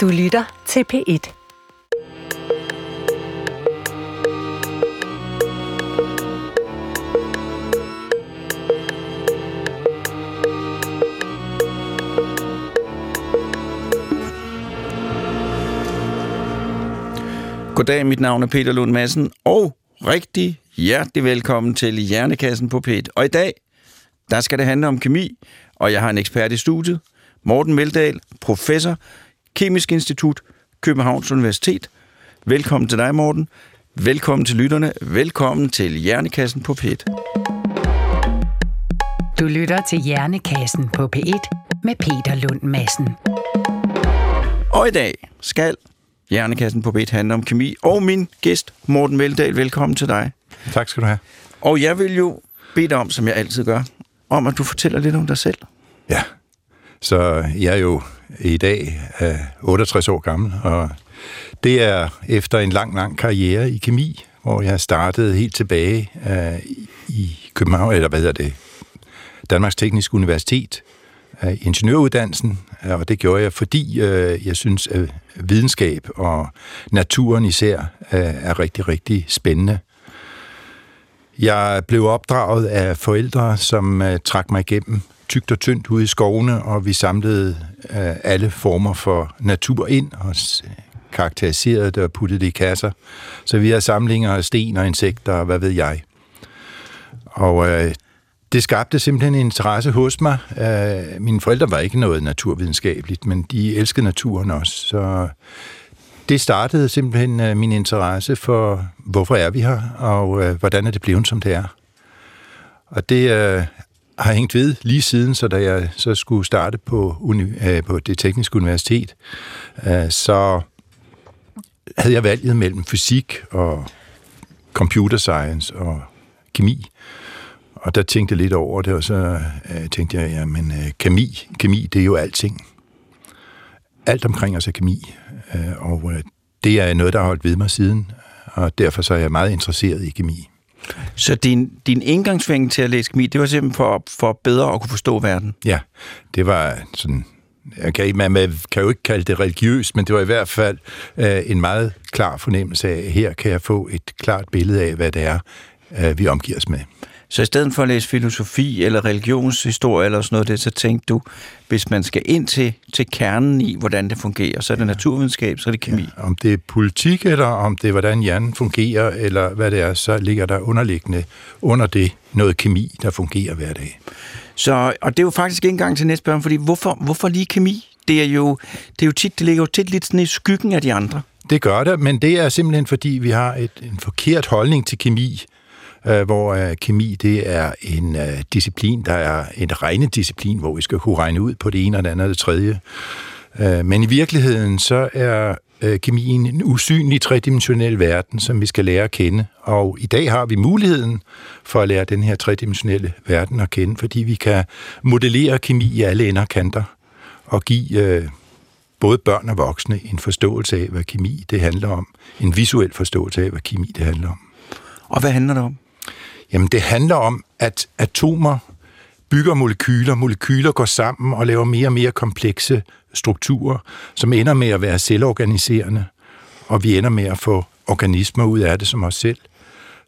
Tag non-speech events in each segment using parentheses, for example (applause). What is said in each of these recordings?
Du lytter til P1. Goddag, mit navn er Peter Lund Madsen, og rigtig hjertelig velkommen til Hjernekassen på P1. Og i dag, der skal det handle om kemi, og jeg har en ekspert i studiet, Morten Meldal, professor, Kemisk Institut, Københavns Universitet. Velkommen til dig, Morten. Velkommen til lytterne. Velkommen til Hjernekassen på P1. Du lytter til Hjernekassen på P1 med Peter Lund Madsen. Og i dag skal Hjernekassen på P1 handle om kemi, og min gæst, Morten Meldal, velkommen til dig. Tak skal du have. Og jeg vil jo bede dig om, som jeg altid gør, om at du fortæller lidt om dig selv. Ja, så jeg er jo i dag er 68 år gammel, og det er efter en lang, lang karriere i kemi, hvor jeg startede helt tilbage øh, i København, eller hvad hedder det, Danmarks Tekniske Universitet, øh, ingeniøruddannelsen, og det gjorde jeg, fordi øh, jeg synes, at videnskab og naturen især øh, er rigtig, rigtig spændende. Jeg blev opdraget af forældre, som uh, trak mig igennem tygt og tyndt ude i skovene, og vi samlede øh, alle former for natur ind og karakteriserede det og puttede det i kasser. Så vi har samlinger af sten og insekter og hvad ved jeg. Og øh, det skabte simpelthen en interesse hos mig. Øh, mine forældre var ikke noget naturvidenskabeligt, men de elskede naturen også. Så det startede simpelthen øh, min interesse for, hvorfor er vi her, og øh, hvordan er det blevet, som det er. Og det øh, har hængt ved lige siden, så da jeg så skulle starte på, uni- øh, på det tekniske universitet, øh, så havde jeg valget mellem fysik og computer science og kemi. Og der tænkte jeg lidt over det, og så øh, tænkte jeg, jamen øh, kemi, kemi, det er jo alting. Alt omkring os er kemi. Øh, og øh, det er noget, der har holdt ved mig siden, og derfor så er jeg meget interesseret i kemi. Så din, din indgangsvinkel til at læse kemi, det var simpelthen for, for bedre at kunne forstå verden? Ja, det var sådan... Jeg kan, man, man kan jo ikke kalde det religiøst, men det var i hvert fald øh, en meget klar fornemmelse af, at her kan jeg få et klart billede af, hvad det er, øh, vi omgiver os med. Så i stedet for at læse filosofi eller religionshistorie eller sådan noget, det, så tænkte du, hvis man skal ind til, til kernen i, hvordan det fungerer, så er det ja. naturvidenskab, så er det kemi. Ja, om det er politik, eller om det er, hvordan hjernen fungerer, eller hvad det er, så ligger der underliggende under det noget kemi, der fungerer hver dag. Så, og det er jo faktisk ikke engang til næste spørgsmål, fordi hvorfor, hvorfor lige kemi? Det er, jo, det er jo tit, det ligger jo tit lidt sådan i skyggen af de andre. Det gør det, men det er simpelthen fordi, vi har et, en forkert holdning til kemi, øh, hvor øh, kemi det er en øh, disciplin, der er en regne disciplin, hvor vi skal kunne regne ud på det ene og det andet og det tredje. Øh, men i virkeligheden så er øh, kemien en usynlig tredimensionel verden, som vi skal lære at kende. Og i dag har vi muligheden for at lære den her tredimensionelle verden at kende, fordi vi kan modellere kemi i alle ender og kanter og give øh, både børn og voksne en forståelse af, hvad kemi det handler om. En visuel forståelse af, hvad kemi det handler om. Og hvad handler det om? Jamen, det handler om, at atomer bygger molekyler. Molekyler går sammen og laver mere og mere komplekse strukturer, som ender med at være selvorganiserende, og vi ender med at få organismer ud af det som os selv.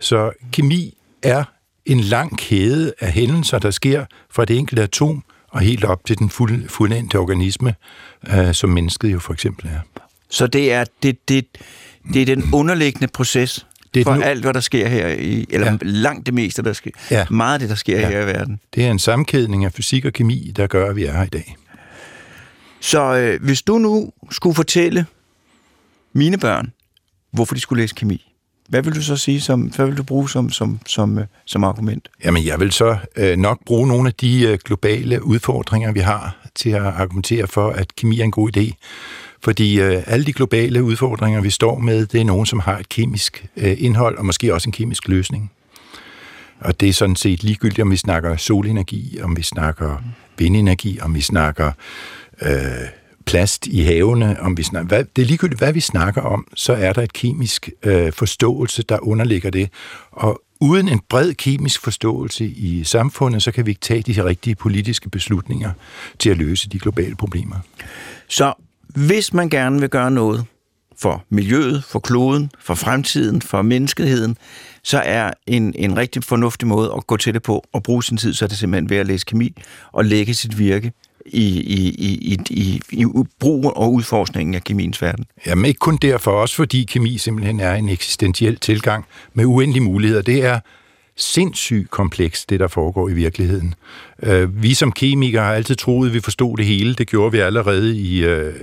Så kemi er en lang kæde af hændelser, der sker fra det enkelte atom og helt op til den fuld, fuldendte organisme, øh, som mennesket jo for eksempel er. Så det er, det, det, det er den underliggende proces, det for nu- alt, hvad der sker her, i, eller ja. Langt det meste, der sker. Ja. Meget af det, der sker ja. Ja. her i verden. Det er en sammenkædning af fysik og kemi, der gør, at vi er her i dag. Så øh, hvis du nu skulle fortælle mine børn, hvorfor de skulle læse kemi, hvad vil du så sige, som, hvad vil du bruge som, som, som, øh, som argument? Jamen, jeg vil så øh, nok bruge nogle af de øh, globale udfordringer, vi har, til at argumentere for, at kemi er en god idé. Fordi øh, alle de globale udfordringer, vi står med, det er nogen, som har et kemisk øh, indhold, og måske også en kemisk løsning. Og det er sådan set ligegyldigt, om vi snakker solenergi, om vi snakker vindenergi, om vi snakker øh, plast i havene, om vi snakker, hvad, det er ligegyldigt, hvad vi snakker om, så er der et kemisk øh, forståelse, der underligger det. Og uden en bred kemisk forståelse i samfundet, så kan vi ikke tage de rigtige politiske beslutninger til at løse de globale problemer. Så hvis man gerne vil gøre noget for miljøet, for kloden, for fremtiden, for menneskeheden, så er en, en rigtig fornuftig måde at gå til det på og bruge sin tid, så er det simpelthen ved at læse kemi og lægge sit virke i, i, i, i, i brug og udforskningen af kemiens verden. Jamen ikke kun derfor, også fordi kemi simpelthen er en eksistentiel tilgang med uendelige muligheder. Det er sindssygt komplekst, det der foregår i virkeligheden. Øh, vi som kemikere har altid troet, at vi forstod det hele. Det gjorde vi allerede i øh,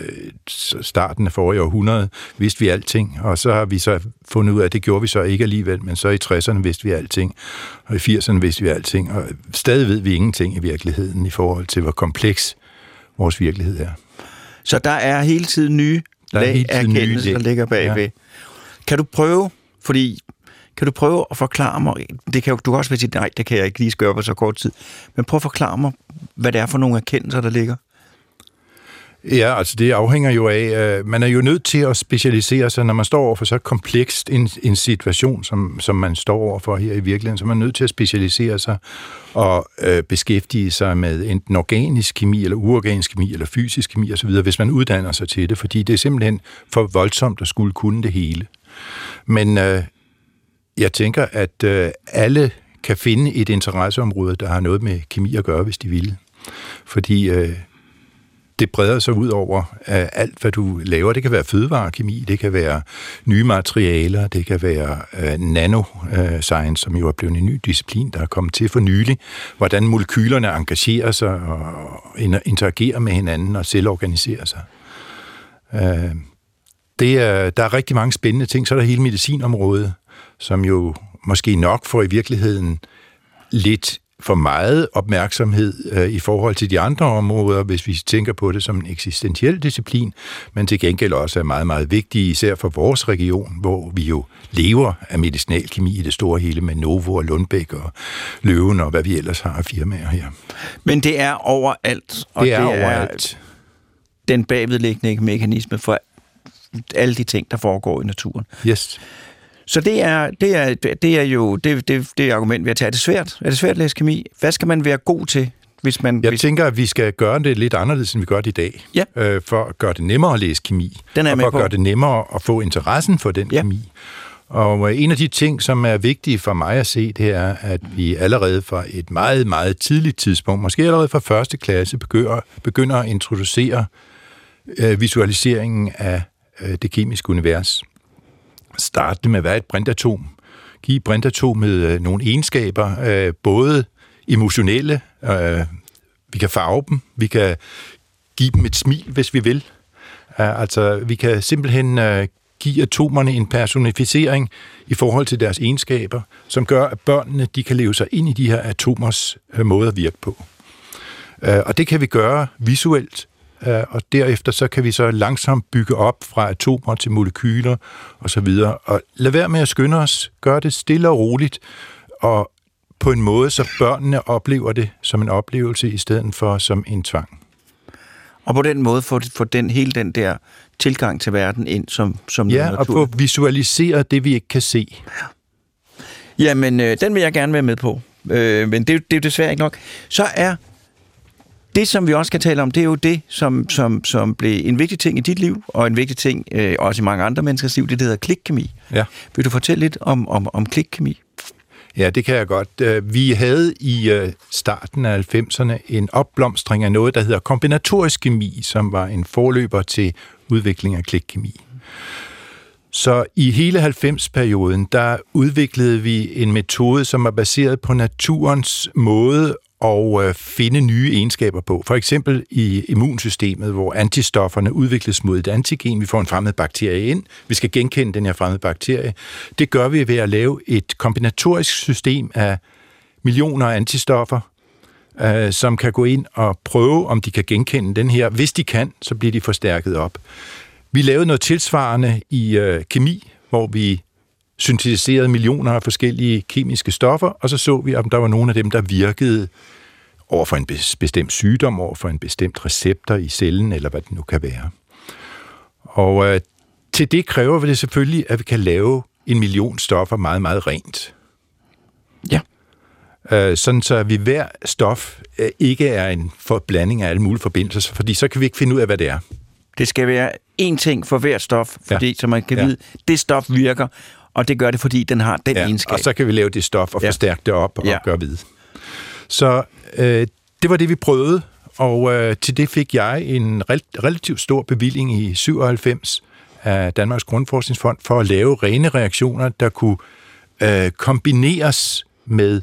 starten af forrige århundrede. Vidste vi alting, og så har vi så fundet ud af, at det gjorde vi så ikke alligevel, men så i 60'erne vidste vi alting, og i 80'erne vidste vi alting, og stadig ved vi ingenting i virkeligheden i forhold til, hvor kompleks vores virkelighed er. Så der er hele tiden nye lag af erkendelse, der ligger bagved. Ja. Kan du prøve, fordi kan du prøve at forklare mig, det kan, du kan også sige, nej, det kan jeg ikke lige gøre på så kort tid, men prøv at forklare mig, hvad det er for nogle erkendelser, der ligger. Ja, altså det afhænger jo af, uh, man er jo nødt til at specialisere sig, når man står over for så komplekst en, en situation, som, som man står over for her i virkeligheden, så man er nødt til at specialisere sig og øh, beskæftige sig med enten organisk kemi, eller uorganisk kemi, eller fysisk kemi osv., hvis man uddanner sig til det, fordi det er simpelthen for voldsomt at skulle kunne det hele. Men øh, jeg tænker, at øh, alle kan finde et interesseområde, der har noget med kemi at gøre, hvis de vil. Fordi øh, det breder sig ud over øh, alt, hvad du laver. Det kan være fødevarekemi, det kan være nye materialer, det kan være øh, nanoscience, øh, som jo er blevet en ny disciplin, der er kommet til for nylig. Hvordan molekylerne engagerer sig og interagerer med hinanden og selv organiserer sig. Øh, det er, der er rigtig mange spændende ting. Så er der hele medicinområdet, som jo måske nok får i virkeligheden lidt for meget opmærksomhed øh, i forhold til de andre områder, hvis vi tænker på det som en eksistentiel disciplin, men til gengæld også er meget, meget vigtig, især for vores region, hvor vi jo lever af medicinalkemi i det store hele med Novo og Lundbæk og Løven og hvad vi ellers har af firmaer her. Men det er overalt. Og det er, det er overalt. den bagvedliggende mekanisme for alle de ting, der foregår i naturen. Yes. Så det er, det er, det er jo det, det, det argument, vi har taget. Er det svært? Er det svært at læse kemi? Hvad skal man være god til, hvis man... Jeg hvis... tænker, at vi skal gøre det lidt anderledes, end vi gør det i dag. Ja. Øh, for at gøre det nemmere at læse kemi. Den er og for at på. gøre det nemmere at få interessen for den ja. kemi. Og øh, en af de ting, som er vigtige for mig at se, det er, at vi allerede fra et meget, meget tidligt tidspunkt, måske allerede fra første klasse, begynder, begynder at introducere øh, visualiseringen af øh, det kemiske univers starte med, hvad er et brintatom? Give brintatomet øh, nogle egenskaber, øh, både emotionelle, øh, vi kan farve dem, vi kan give dem et smil, hvis vi vil. Uh, altså, vi kan simpelthen uh, give atomerne en personificering i forhold til deres egenskaber, som gør, at børnene de kan leve sig ind i de her atomers uh, måde at virke på. Uh, og det kan vi gøre visuelt, og derefter så kan vi så langsomt bygge op fra atomer til molekyler og så videre. Og lad være med at skynde os. Gør det stille og roligt, og på en måde, så børnene oplever det som en oplevelse, i stedet for som en tvang. Og på den måde får, får den hele den der tilgang til verden ind som, som Ja, og få visualiseret det, vi ikke kan se. Jamen, øh, den vil jeg gerne være med på. Øh, men det, det er jo desværre ikke nok. Så er det, som vi også skal tale om, det er jo det, som, som, som blev en vigtig ting i dit liv, og en vigtig ting øh, også i mange andre menneskers liv, det, det hedder klikkemi. Ja. Vil du fortælle lidt om, om, om klikkemi? Ja, det kan jeg godt. Øh, vi havde i øh, starten af 90'erne en opblomstring af noget, der hedder kombinatorisk kemi, som var en forløber til udvikling af klikkemi. Så i hele 90-perioden, der udviklede vi en metode, som er baseret på naturens måde og øh, finde nye egenskaber på. For eksempel i immunsystemet, hvor antistofferne udvikles mod et antigen. Vi får en fremmed bakterie ind. Vi skal genkende den her fremmede bakterie. Det gør vi ved at lave et kombinatorisk system af millioner af antistoffer, øh, som kan gå ind og prøve, om de kan genkende den her. Hvis de kan, så bliver de forstærket op. Vi lavede noget tilsvarende i øh, kemi, hvor vi syntetiserede millioner af forskellige kemiske stoffer, og så så vi, om der var nogle af dem, der virkede over for en bestemt sygdom, over for en bestemt receptor i cellen, eller hvad det nu kan være. Og øh, til det kræver vi det selvfølgelig, at vi kan lave en million stoffer meget, meget rent. Ja. Øh, sådan så vi hver stof øh, ikke er en forblanding af alle mulige forbindelser, fordi så kan vi ikke finde ud af, hvad det er. Det skal være én ting for hvert stof, fordi, ja. så man kan Ja. vide, det stof virker, og det gør det, fordi den har den Ja, egenskab. og så kan vi lave det stof og Ja. forstærke det op og Ja. gøre ved. Så øh, det var det, vi prøvede, og øh, til det fik jeg en rel- relativt stor bevilling i 97 af Danmarks Grundforskningsfond for at lave rene reaktioner, der kunne øh, kombineres med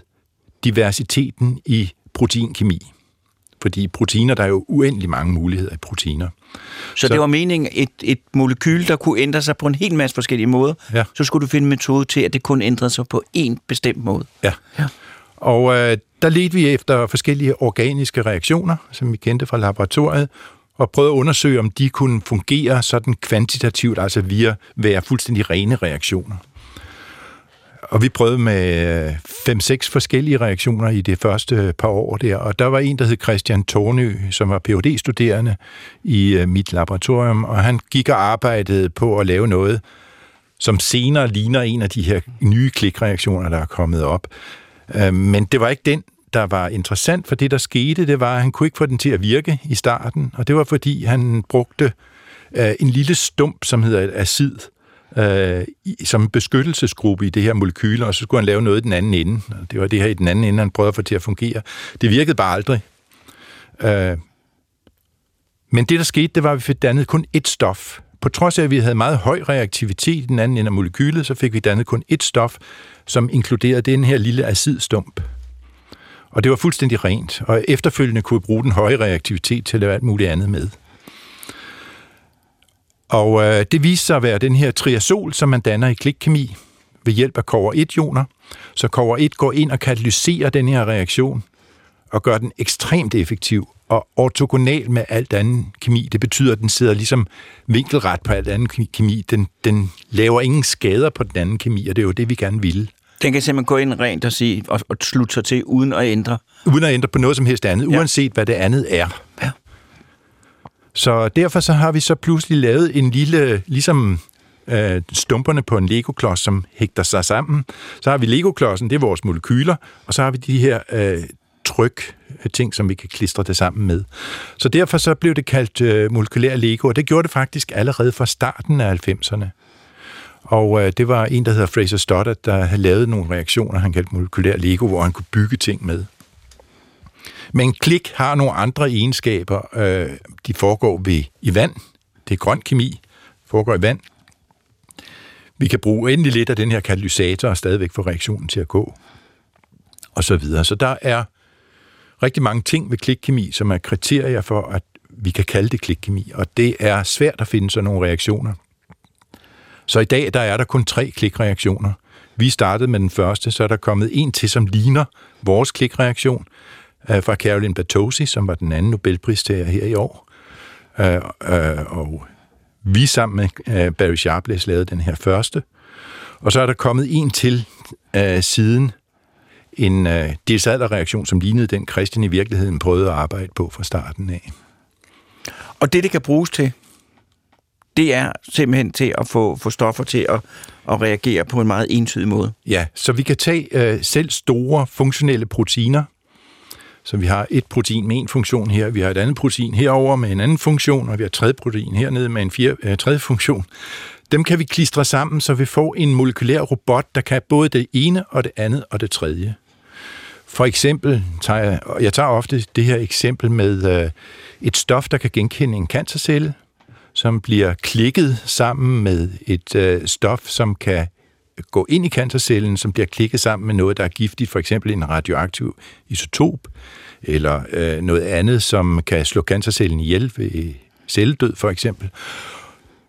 diversiteten i proteinkemi. Fordi proteiner, der er jo uendelig mange muligheder i proteiner. Så, så det var meningen, et, et molekyl, der kunne ændre sig på en hel masse forskellige måder, Ja. så skulle du finde en metode til, at det kun ændrede sig på én bestemt måde. Ja. Ja. Og øh, der ledte vi efter forskellige organiske reaktioner, som vi kendte fra laboratoriet, og prøvede at undersøge, om de kunne fungere sådan kvantitativt, altså via være fuldstændig rene reaktioner. Og vi prøvede med øh, 5-6 forskellige reaktioner i det første øh, par år der, og der var en, der hed Christian Tornø, som var phd studerende i øh, mit laboratorium, og han gik og arbejdede på at lave noget, som senere ligner en af de her nye klikreaktioner, der er kommet op. Men det var ikke den, der var interessant, for det, der skete, det var, at han kunne ikke få den til at virke i starten, og det var, fordi han brugte en lille stump, som hedder et acid, øh, i- som beskyttelsesgruppe i det her molekyle, og så skulle han lave noget i den anden ende. Det var det her i den anden ende, han prøvede at få til at fungere. Det virkede bare aldrig. Øh, men det, der skete, det var, at vi fik dannet kun ét stof. På trods af, at vi havde meget høj reaktivitet i den anden ende af molekylet, så fik vi dannet kun ét stof, som inkluderede den her lille acidstump. Og det var fuldstændig rent, og efterfølgende kunne vi bruge den høje reaktivitet til at lave alt muligt andet med. Og øh, det viste sig at være den her triazol, som man danner i klikkemi ved hjælp af kover 1-ioner. Så kover 1 går ind og katalyserer den her reaktion og gør den ekstremt effektiv og ortogonal med alt anden kemi. Det betyder, at den sidder ligesom vinkelret på alt anden kemi-. Den, den laver ingen skader på den anden kemi, og det er jo det, vi gerne ville. Den kan simpelthen gå ind rent og, sige, og, og slutte sig til, uden at ændre. Uden at ændre på noget som helst andet, Ja. uanset hvad det andet er. Ja. Så derfor så har vi så pludselig lavet en lille, ligesom øh, stumperne på en Lego-klods, som hægter sig sammen. Så har vi Lego-klodsen, det er vores molekyler, og så har vi de her øh, tryk øh, ting, som vi kan klistre det sammen med. Så derfor så blev det kaldt øh, molekylær Lego, og det gjorde det faktisk allerede fra starten af 90'erne. Og øh, det var en, der hedder Fraser Stoddard, der havde lavet nogle reaktioner, han kaldte molekylær Lego, hvor han kunne bygge ting med. Men klik har nogle andre egenskaber. Øh, de foregår ved, i vand. Det er grøn kemi. foregår i vand. Vi kan bruge endelig lidt af den her katalysator og stadigvæk få reaktionen til at gå. Og så videre. Så der er rigtig mange ting ved klikkemi, som er kriterier for, at vi kan kalde det klikkemi. Og det er svært at finde sådan nogle reaktioner. Så i dag der er der kun tre klikreaktioner. Vi startede med den første, så er der kommet en til, som ligner vores klikreaktion øh, fra Caroline Batosi, som var den anden Nobelpristager her i år. Øh, øh, og vi sammen med øh, Barry Sharpless lavede den her første. Og så er der kommet en til øh, siden, en øh, reaktion, som lignede den, Christian i virkeligheden prøvede at arbejde på fra starten af. Og det, det kan bruges til, det er simpelthen til at få, få stoffer til at, at reagere på en meget entydig måde. Ja, så vi kan tage øh, selv store funktionelle proteiner. Så vi har et protein med en funktion her, vi har et andet protein herover med en anden funktion, og vi har et tredje protein hernede med en fjerde, øh, tredje funktion. Dem kan vi klistre sammen, så vi får en molekylær robot, der kan både det ene og det andet og det tredje. For eksempel, tager jeg, og jeg tager ofte det her eksempel med øh, et stof, der kan genkende en cancercelle, som bliver klikket sammen med et øh, stof, som kan gå ind i cancercellen, som bliver klikket sammen med noget, der er giftigt, for eksempel en radioaktiv isotop, eller øh, noget andet, som kan slå cancercellen ihjel ved celledød, for eksempel.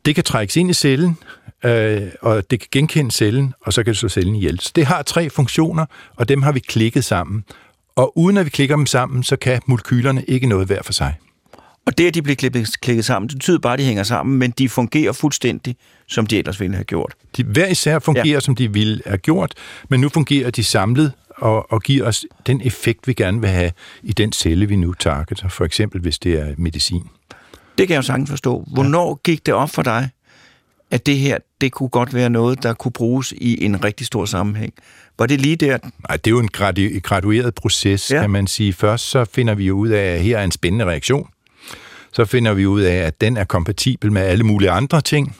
Det kan trækkes ind i cellen, øh, og det kan genkende cellen, og så kan det slå cellen ihjel. Så det har tre funktioner, og dem har vi klikket sammen. Og uden at vi klikker dem sammen, så kan molekylerne ikke noget hver for sig. Og det, at de bliver klippet, klikket sammen, det betyder bare, at de hænger sammen, men de fungerer fuldstændig, som de ellers ville have gjort. De hver især fungerer, ja. som de ville have gjort, men nu fungerer de samlet og, og giver os den effekt, vi gerne vil have i den celle, vi nu targeter. For eksempel, hvis det er medicin. Det kan jeg jo sagtens forstå. Hvornår ja. gik det op for dig, at det her, det kunne godt være noget, der kunne bruges i en rigtig stor sammenhæng? Var det lige der? Nej, det er jo en gradu- gradueret proces, ja. kan man sige. Først så finder vi jo ud af, at her er en spændende reaktion. Så finder vi ud af, at den er kompatibel med alle mulige andre ting,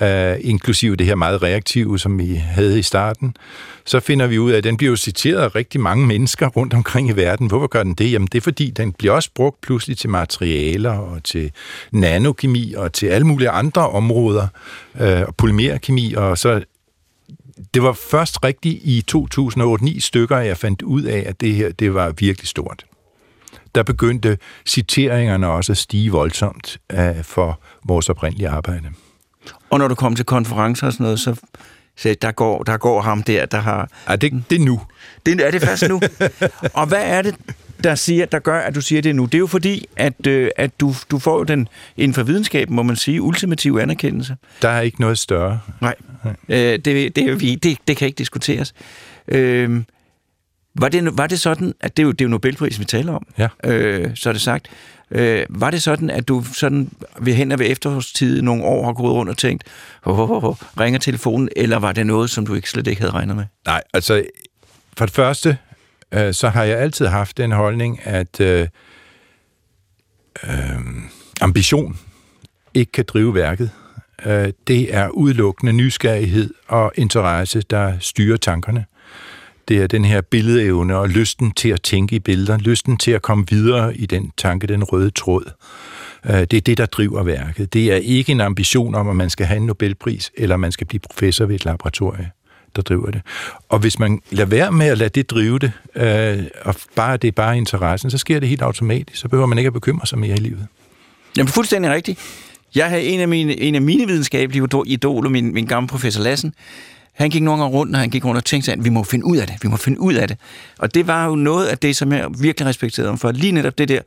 øh, inklusive det her meget reaktive, som vi havde i starten. Så finder vi ud af, at den bliver jo citeret af rigtig mange mennesker rundt omkring i verden. Hvorfor gør den det? Jamen det er fordi, den bliver også brugt pludselig til materialer og til nanokemi og til alle mulige andre områder, uh, polymerkemi, og så det var først rigtigt i 2008-9 stykker, jeg fandt ud af, at det her det var virkelig stort. Der begyndte citeringerne også at stige voldsomt uh, for vores oprindelige arbejde. Og når du kom til konferencer og sådan noget, så sagde der går, der går ham der, der har... Ja, det, det er nu. Det er det først nu. og hvad er det, der, siger, der gør, at du siger det nu? Det er jo fordi, at, øh, at du, du får den inden for videnskaben, må man sige, ultimative anerkendelse. Der er ikke noget større. Nej, Nej. Øh, det, det, det, det, det kan ikke diskuteres. Øh, var det, var det sådan, at det er jo, det er jo Nobelprisen, vi taler om, Ja. øh, så er det sagt. Øh, var det sådan, at du sådan ved hen og ved efterårstid nogle år har gået rundt og tænkt, oh, oh, oh, ringer telefonen, eller var det noget, som du ikke slet ikke havde regnet med? Nej, altså for det første, øh, så har jeg altid haft den holdning, at øh, øh, ambition ikke kan drive værket. Øh, det er udelukkende nysgerrighed og interesse, der styrer tankerne. Det er den her billedevne og lysten til at tænke i billeder, lysten til at komme videre i den tanke, den røde tråd. Øh, det er det, der driver værket. Det er ikke en ambition om, at man skal have en Nobelpris, eller man skal blive professor ved et laboratorie, der driver det. Og hvis man lader være med at lade det drive det, øh, og bare det er bare interessen, så sker det helt automatisk. Så behøver man ikke at bekymre sig mere i livet. Jamen, fuldstændig rigtigt. Jeg havde en af mine, en af mine videnskabelige idoler, min, min gamle professor Lassen, han gik nogle gange rundt, og han gik rundt og tænkte sig, at vi må finde ud af det, vi må finde ud af det. Og det var jo noget af det, som jeg virkelig respekterede ham for. Lige netop det der,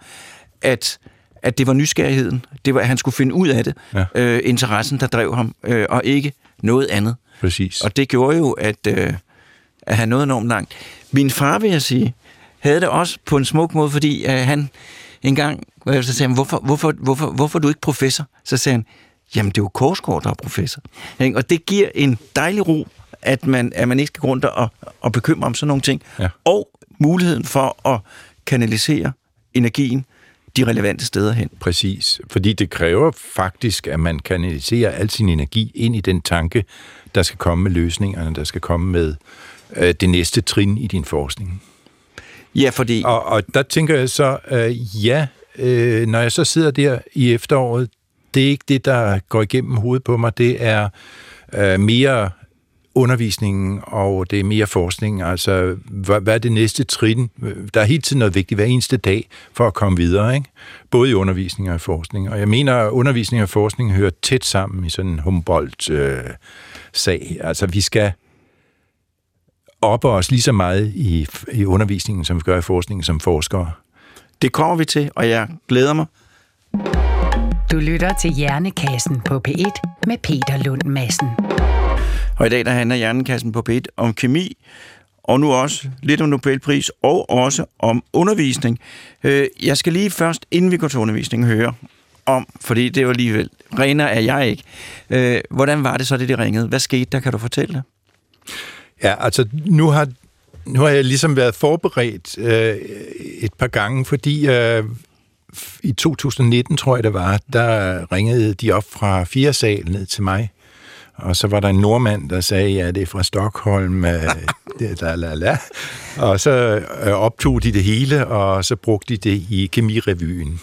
at, at det var nysgerrigheden, det var, at han skulle finde ud af det, Ja. øh, interessen, der drev ham, øh, og ikke noget andet. Præcis. Og det gjorde jo, at, øh, at han nåede enormt langt. Min far, vil jeg sige, havde det også på en smuk måde, fordi øh, han en gang, øh, så sagde han, hvorfor, hvorfor, hvorfor, hvorfor er du ikke professor? Så sagde han, jamen det er jo Korsgaard, der er professor. Og det giver en dejlig ro, at man, at man ikke skal gå rundt og, og bekymre om sådan nogle ting. Ja. Og muligheden for at kanalisere energien de relevante steder hen. Præcis, fordi det kræver faktisk, at man kanaliserer al sin energi ind i den tanke, der skal komme med løsningerne, der skal komme med øh, det næste trin i din forskning. Ja, fordi... Og, og der tænker jeg så, øh, ja, øh, når jeg så sidder der i efteråret, det er ikke det, der går igennem hovedet på mig, det er øh, mere undervisningen, og det er mere forskning. Altså, hvad, hvad er det næste trin? Der er hele tiden noget vigtigt hver eneste dag for at komme videre, ikke? både i undervisning og i forskning. Og jeg mener, at undervisning og forskning hører tæt sammen i sådan en Humboldt-sag. altså, vi skal oppe os lige så meget i, i undervisningen, som vi gør i forskningen som forskere. Det kommer vi til, og jeg glæder mig. Du lytter til Hjernekassen på P1 med Peter Lund Madsen. Og i dag der handler Hjernekassen på P1 om kemi, og nu også lidt om Nobelpris, og også om undervisning. Øh, jeg skal lige først, inden vi går til undervisning, høre om, fordi det var alligevel, renere er jeg ikke. Øh, hvordan var det så, det de ringede? Hvad skete der? Kan du fortælle det? Ja, altså nu har, nu har jeg ligesom været forberedt øh, et par gange, fordi øh, i 2019, tror jeg det var, der ringede de op fra fire sal ned til mig. Og så var der en nordmand, der sagde, ja, det er fra Stockholm, øh, (laughs) la, la, la. Og så øh, optog de det hele, og så brugte de det i kemirevyen.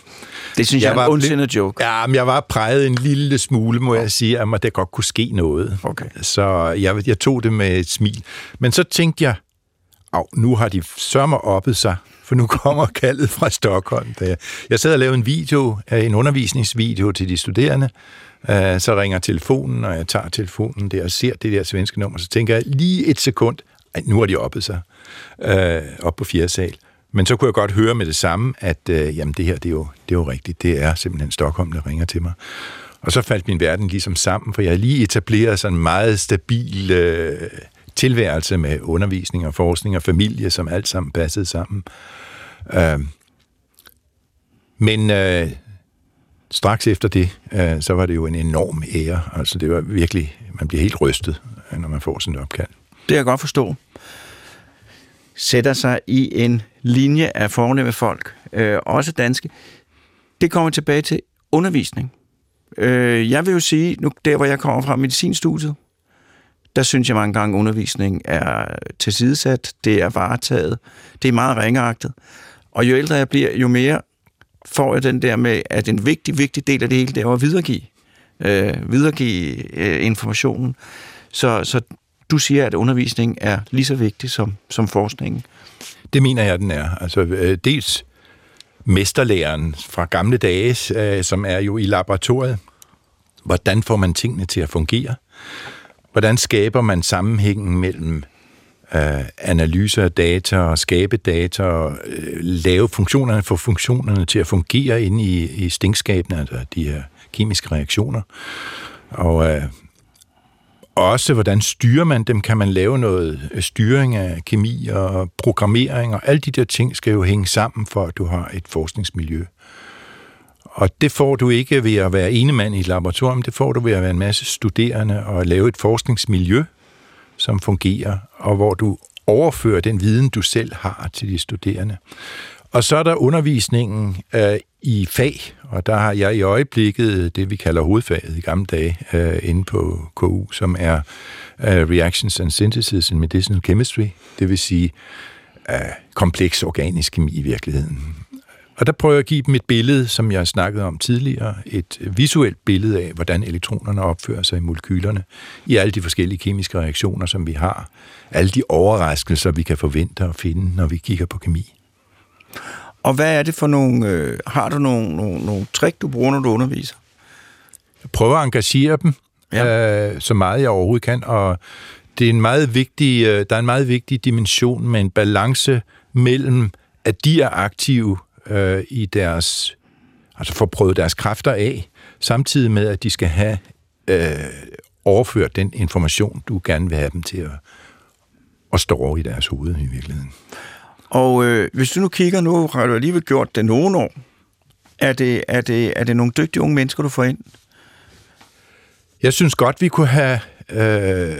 Det synes jeg, jeg er en ondsindet joke. Ja, men jeg var præget en lille smule, må jeg sige, at der godt kunne ske noget. Okay. Så jeg, jeg tog det med et smil. Men så tænkte jeg, Au, nu har de sørmer oppet sig, for nu kommer (laughs) kaldet fra Stockholm. Jeg sad og lavede en video, øh, en undervisningsvideo til de studerende, øh, så ringer telefonen, og jeg tager telefonen der og ser det der svenske nummer, så tænker jeg lige et sekund, ej, nu har de oppet sig øh, op på fjerde sal. Men så kunne jeg godt høre med det samme, at øh, jamen det her, det er, jo, det er jo rigtigt. Det er simpelthen Stockholm, der ringer til mig. Og så faldt min verden ligesom sammen, for jeg havde lige etableret sådan en meget stabil øh, tilværelse med undervisning og forskning og familie, som alt sammen passede sammen. Øh, men øh, straks efter det, øh, så var det jo en enorm ære. Altså det var virkelig, man bliver helt rystet, øh, når man får sådan et opkald. Det kan jeg godt forstå. Sætter sig i en linje af fornemme folk, øh, også danske. det kommer tilbage til undervisning. Øh, jeg vil jo sige, nu der hvor jeg kommer fra medicinstudiet, der synes jeg mange gange, undervisning er tilsidesat, det er varetaget, det er meget ringeagtet. Og jo ældre jeg bliver, jo mere får jeg den der med, at en vigtig, vigtig del af det hele, det er at videregive, øh, videregive øh, informationen. Så, så du siger, at undervisning er lige så vigtig som, som forskningen. Det mener jeg, den er. Altså, øh, dels mesterlæren fra gamle dage, øh, som er jo i laboratoriet. Hvordan får man tingene til at fungere? Hvordan skaber man sammenhængen mellem øh, analyse af data og skabe data og øh, lave funktionerne, for funktionerne til at fungere inde i, i stinkskabene, altså de her kemiske reaktioner. Og øh, også, hvordan styrer man dem? Kan man lave noget øh, styring af kemi og programmering? Og alle de der ting skal jo hænge sammen, for at du har et forskningsmiljø. Og det får du ikke ved at være ene mand i et laboratorium, det får du ved at være en masse studerende og lave et forskningsmiljø, som fungerer, og hvor du overfører den viden, du selv har til de studerende. Og så er der undervisningen øh, i fag, og der har jeg i øjeblikket det, vi kalder hovedfaget i gamle dage øh, inde på KU, som er øh, Reactions and Synthesis in Medicinal Chemistry, det vil sige øh, kompleks organisk kemi i virkeligheden. Og der prøver jeg at give dem et billede, som jeg snakkede om tidligere, et visuelt billede af, hvordan elektronerne opfører sig i molekylerne, i alle de forskellige kemiske reaktioner, som vi har. Alle de overraskelser, vi kan forvente at finde, når vi kigger på kemi. Og hvad er det for nogle... Øh, har du nogle, nogle, nogle trick, du bruger, når du underviser? Jeg prøver at engagere dem, ja. øh, så meget jeg overhovedet kan, og det er en meget vigtig, øh, der er en meget vigtig dimension med en balance mellem, at de er aktive øh, i deres, altså får prøvet deres kræfter af, samtidig med, at de skal have øh, overført den information, du gerne vil have dem til at, at stå over i deres hoved i virkeligheden. Og øh, hvis du nu kigger, nu har du alligevel gjort det nogle år, er det, er det, er det nogle dygtige unge mennesker, du får ind? Jeg synes godt, vi kunne have øh,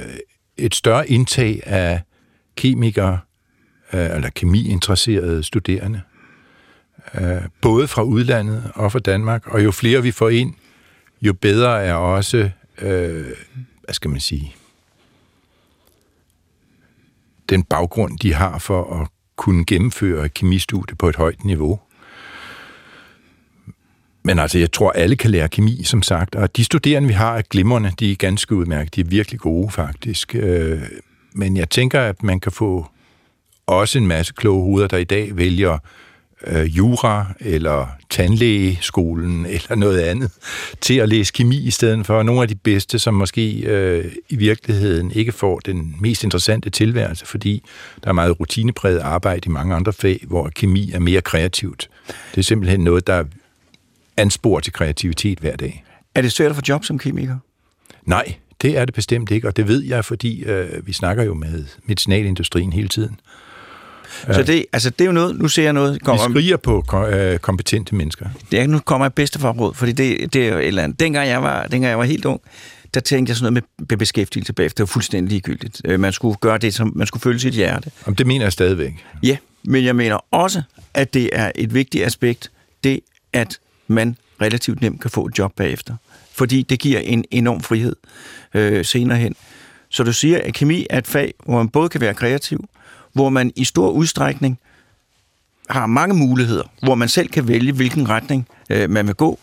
et større indtag af kemikere, øh, eller kemiinteresserede studerende øh, både fra udlandet og fra Danmark, og jo flere vi får ind, jo bedre er også, øh, hvad skal man sige, den baggrund, de har for at kunne gennemføre kemistudie på et højt niveau. Men altså, jeg tror, alle kan lære kemi, som sagt. Og de studerende, vi har, er glimrende. De er ganske udmærket. De er virkelig gode, faktisk. Øh, men jeg tænker, at man kan få også en masse kloge hoveder, der i dag vælger øh, jura eller tandlægeskolen (laughs) eller noget andet til at læse kemi i stedet for nogle af de bedste, som måske øh, i virkeligheden ikke får den mest interessante tilværelse, fordi der er meget rutinepræget arbejde i mange andre fag, hvor kemi er mere kreativt. Det er simpelthen noget, der ansporer til kreativitet hver dag. Er det svært at få job som kemiker? Nej, det er det bestemt ikke, og det ved jeg, fordi øh, vi snakker jo med medicinalindustrien hele tiden. Ja. Så det, altså, det er jo noget, nu ser jeg noget... Kommer, Vi skriger på øh, kompetente mennesker. Det er, nu kommer jeg bedste forråd, fordi det, det er jo et eller andet. Dengang jeg var, dengang jeg var helt ung, der tænkte jeg sådan noget med beskæftigelse bagefter. Det var fuldstændig ligegyldigt. Øh, man skulle gøre det, som man skulle følge sit hjerte. Om det mener jeg stadigvæk. Ja, men jeg mener også, at det er et vigtigt aspekt, det at man relativt nemt kan få et job bagefter. Fordi det giver en enorm frihed øh, senere hen. Så du siger, at kemi er et fag, hvor man både kan være kreativ, hvor man i stor udstrækning har mange muligheder, hvor man selv kan vælge, hvilken retning øh, man vil gå.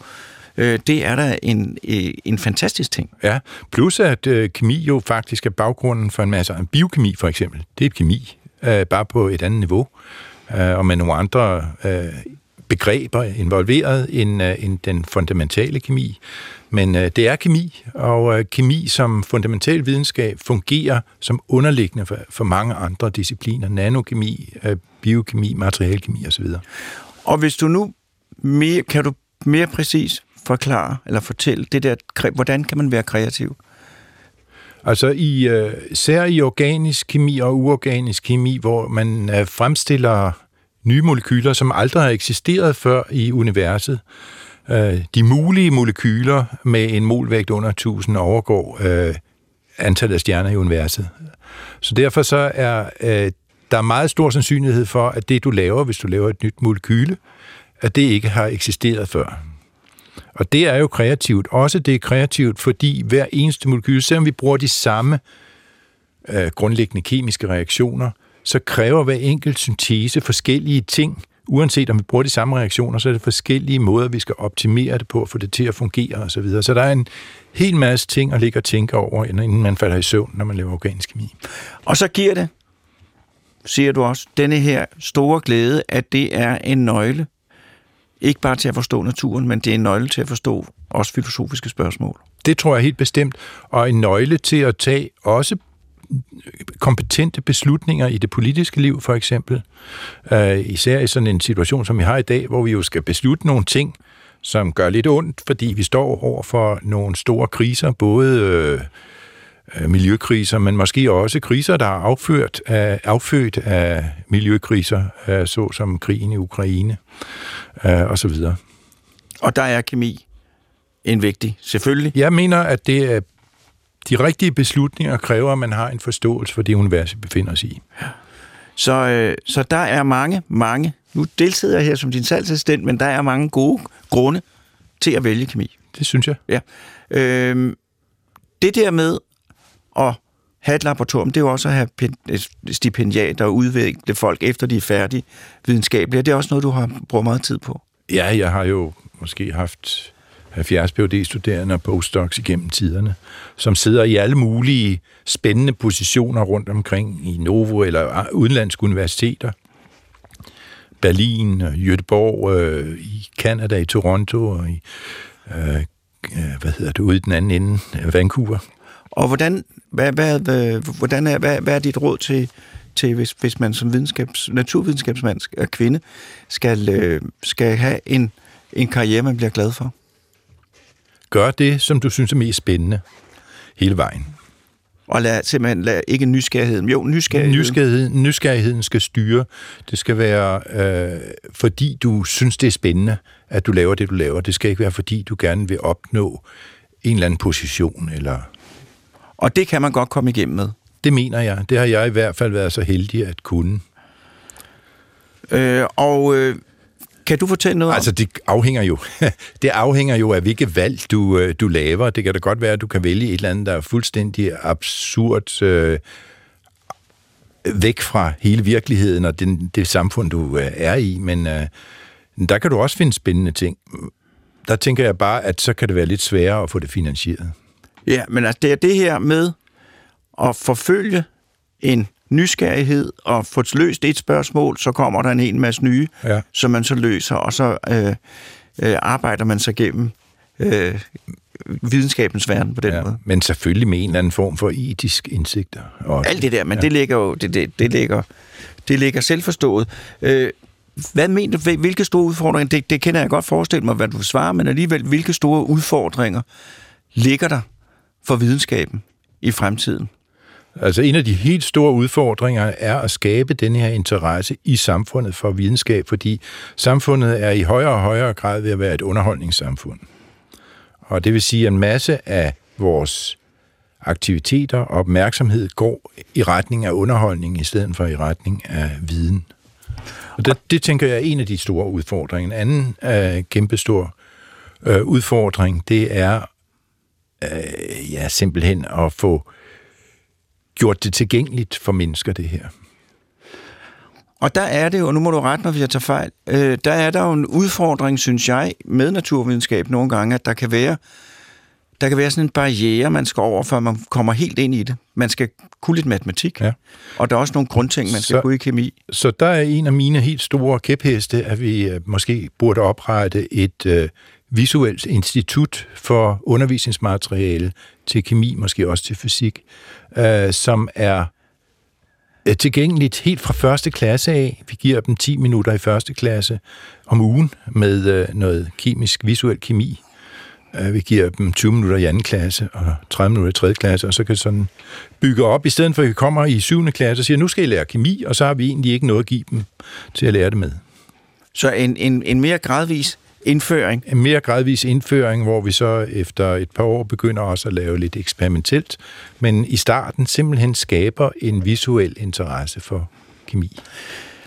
Øh, det er da en, øh, en fantastisk ting. Ja, plus at øh, kemi jo faktisk er baggrunden for en masse altså biokemi for eksempel. Det er kemi, øh, bare på et andet niveau, øh, og med nogle andre øh, begreber involveret end, øh, end den fundamentale kemi. Men øh, det er kemi, og øh, kemi som fundamental videnskab fungerer som underliggende for, for mange andre discipliner. Nanokemi, øh, biokemi, materialkemi osv. Og hvis du nu mere, kan du mere præcis forklare eller fortælle det der, hvordan kan man være kreativ? Altså i, øh, især i organisk kemi og uorganisk kemi, hvor man øh, fremstiller nye molekyler, som aldrig har eksisteret før i universet, øh, Øh, de mulige molekyler med en molvægt under 1000 overgår øh, antallet af stjerner i universet. Så derfor så er øh, der er meget stor sandsynlighed for, at det du laver, hvis du laver et nyt molekyle, at det ikke har eksisteret før. Og det er jo kreativt. Også det er kreativt, fordi hver eneste molekyle, selvom vi bruger de samme øh, grundlæggende kemiske reaktioner, så kræver hver enkelt syntese forskellige ting. Uanset om vi bruger de samme reaktioner, så er det forskellige måder, vi skal optimere det på, at få det til at fungere osv. Så, videre. så der er en hel masse ting at ligge og tænke over, inden man falder i søvn, når man laver organisk kemi. Og så giver det, siger du også, denne her store glæde, at det er en nøgle, ikke bare til at forstå naturen, men det er en nøgle til at forstå også filosofiske spørgsmål. Det tror jeg helt bestemt, og en nøgle til at tage også kompetente beslutninger i det politiske liv, for eksempel. Uh, især i sådan en situation, som vi har i dag, hvor vi jo skal beslutte nogle ting, som gør lidt ondt, fordi vi står over for nogle store kriser, både uh, miljøkriser, men måske også kriser, der er afført af, affødt af miljøkriser, uh, såsom krigen i Ukraine og så videre. Og der er kemi en vigtig, selvfølgelig. Jeg mener, at det er de rigtige beslutninger kræver, at man har en forståelse for det univers, vi befinder os i. Så, øh, så der er mange, mange, nu deltager jeg her som din salgsassistent, men der er mange gode grunde til at vælge kemi. Det synes jeg. Ja. Øh, det der med at have et laboratorium, det er jo også at have stipendiater og udvikle folk efter de er færdige videnskabelige. Det er også noget, du har brugt meget tid på. Ja, jeg har jo måske haft 70 PhD-studerende og postdocs igennem tiderne, som sidder i alle mulige spændende positioner rundt omkring i Novo eller udenlandske universiteter. Berlin, Göteborg, øh, i Canada, i Toronto og i, øh, øh hvad hedder det, ude i den anden ende, Vancouver. Og hvordan, hvad, hvad, hvordan er, hvad, hvad er dit råd til, til hvis, hvis man som videnskabs, naturvidenskabsmand og kvinde skal, øh, skal have en, en karriere, man bliver glad for? Gør det, som du synes er mest spændende hele vejen. Og lad, simpelthen lad, ikke nysgerrigheden. Jo, nysgerrigheden. nysgerrigheden. Nysgerrigheden skal styre. Det skal være, øh, fordi du synes, det er spændende, at du laver det, du laver. Det skal ikke være, fordi du gerne vil opnå en eller anden position. Eller... Og det kan man godt komme igennem med. Det mener jeg. Det har jeg i hvert fald været så heldig at kunne. Øh, og øh, kan du fortælle noget Altså, det afhænger jo, (laughs) det afhænger jo af, hvilke valg du, øh, du laver. Det kan da godt være, at du kan vælge et eller andet, der er fuldstændig absurd øh, væk fra hele virkeligheden og den, det samfund, du øh, er i, men øh, der kan du også finde spændende ting. Der tænker jeg bare, at så kan det være lidt sværere at få det finansieret. Ja, men altså, det er det her med at forfølge en nysgerrighed og få løst et spørgsmål, så kommer der en hel masse nye, ja. som man så løser, og så øh, øh, arbejder man sig gennem øh, videnskabens verden på den ja, måde. Men selvfølgelig med en eller anden form for etisk indsigt. Også. Alt det der, men ja. det ligger jo det, det, det ligger, det ligger selvforstået. Øh, hvad mener du, hvilke store udfordringer, det, det kender jeg godt forestille mig, hvad du svarer, men alligevel, hvilke store udfordringer ligger der for videnskaben i fremtiden? Altså en af de helt store udfordringer er at skabe den her interesse i samfundet for videnskab, fordi samfundet er i højere og højere grad ved at være et underholdningssamfund. Og det vil sige, at en masse af vores aktiviteter og opmærksomhed går i retning af underholdning i stedet for i retning af viden. Og det, det tænker jeg er en af de store udfordringer. En anden uh, kæmpestor øh, udfordring, det er øh, ja, simpelthen at få gjort det tilgængeligt for mennesker, det her. Og der er det jo, og nu må du rette mig, hvis jeg tager fejl, øh, der er der jo en udfordring, synes jeg, med naturvidenskab nogle gange, at der kan være der kan være sådan en barriere, man skal over, før man kommer helt ind i det. Man skal kunne lidt matematik, ja. og der er også nogle grundting, man skal så, kunne i kemi. Så der er en af mine helt store kæpheste, at vi øh, måske burde oprette et øh, visuelt institut for undervisningsmateriale til kemi, måske også til fysik, øh, som er øh, tilgængeligt helt fra første klasse af. Vi giver dem 10 minutter i første klasse om ugen med øh, noget kemisk, visuel kemi. Øh, vi giver dem 20 minutter i anden klasse og 30 minutter i tredje klasse, og så kan sådan bygge op, i stedet for at vi kommer i syvende klasse og siger, nu skal I lære kemi, og så har vi egentlig ikke noget at give dem til at lære det med. Så en, en, en mere gradvis indføring. En mere gradvis indføring, hvor vi så efter et par år begynder også at lave lidt eksperimentelt, men i starten simpelthen skaber en visuel interesse for kemi.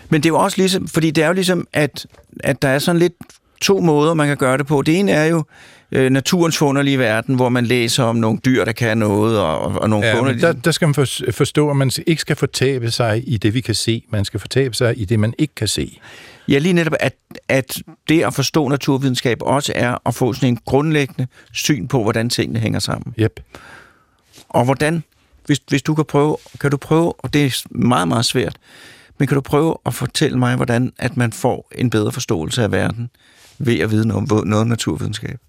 Men det er jo også ligesom, fordi det er jo ligesom, at, at der er sådan lidt to måder, man kan gøre det på. Det ene er jo øh, naturens forunderlige verden, hvor man læser om nogle dyr, der kan noget, og, og nogle Ja, forunderlige... der, der skal man for- forstå, at man ikke skal fortabe sig i det, vi kan se. Man skal fortabe sig i det, man ikke kan se. Ja, lige netop, at, at det at forstå naturvidenskab også er at få sådan en grundlæggende syn på, hvordan tingene hænger sammen. Yep. Og hvordan, hvis, hvis du kan prøve, kan du prøve, og det er meget, meget svært, men kan du prøve at fortælle mig, hvordan at man får en bedre forståelse af verden ved at vide noget om, noget om naturvidenskab?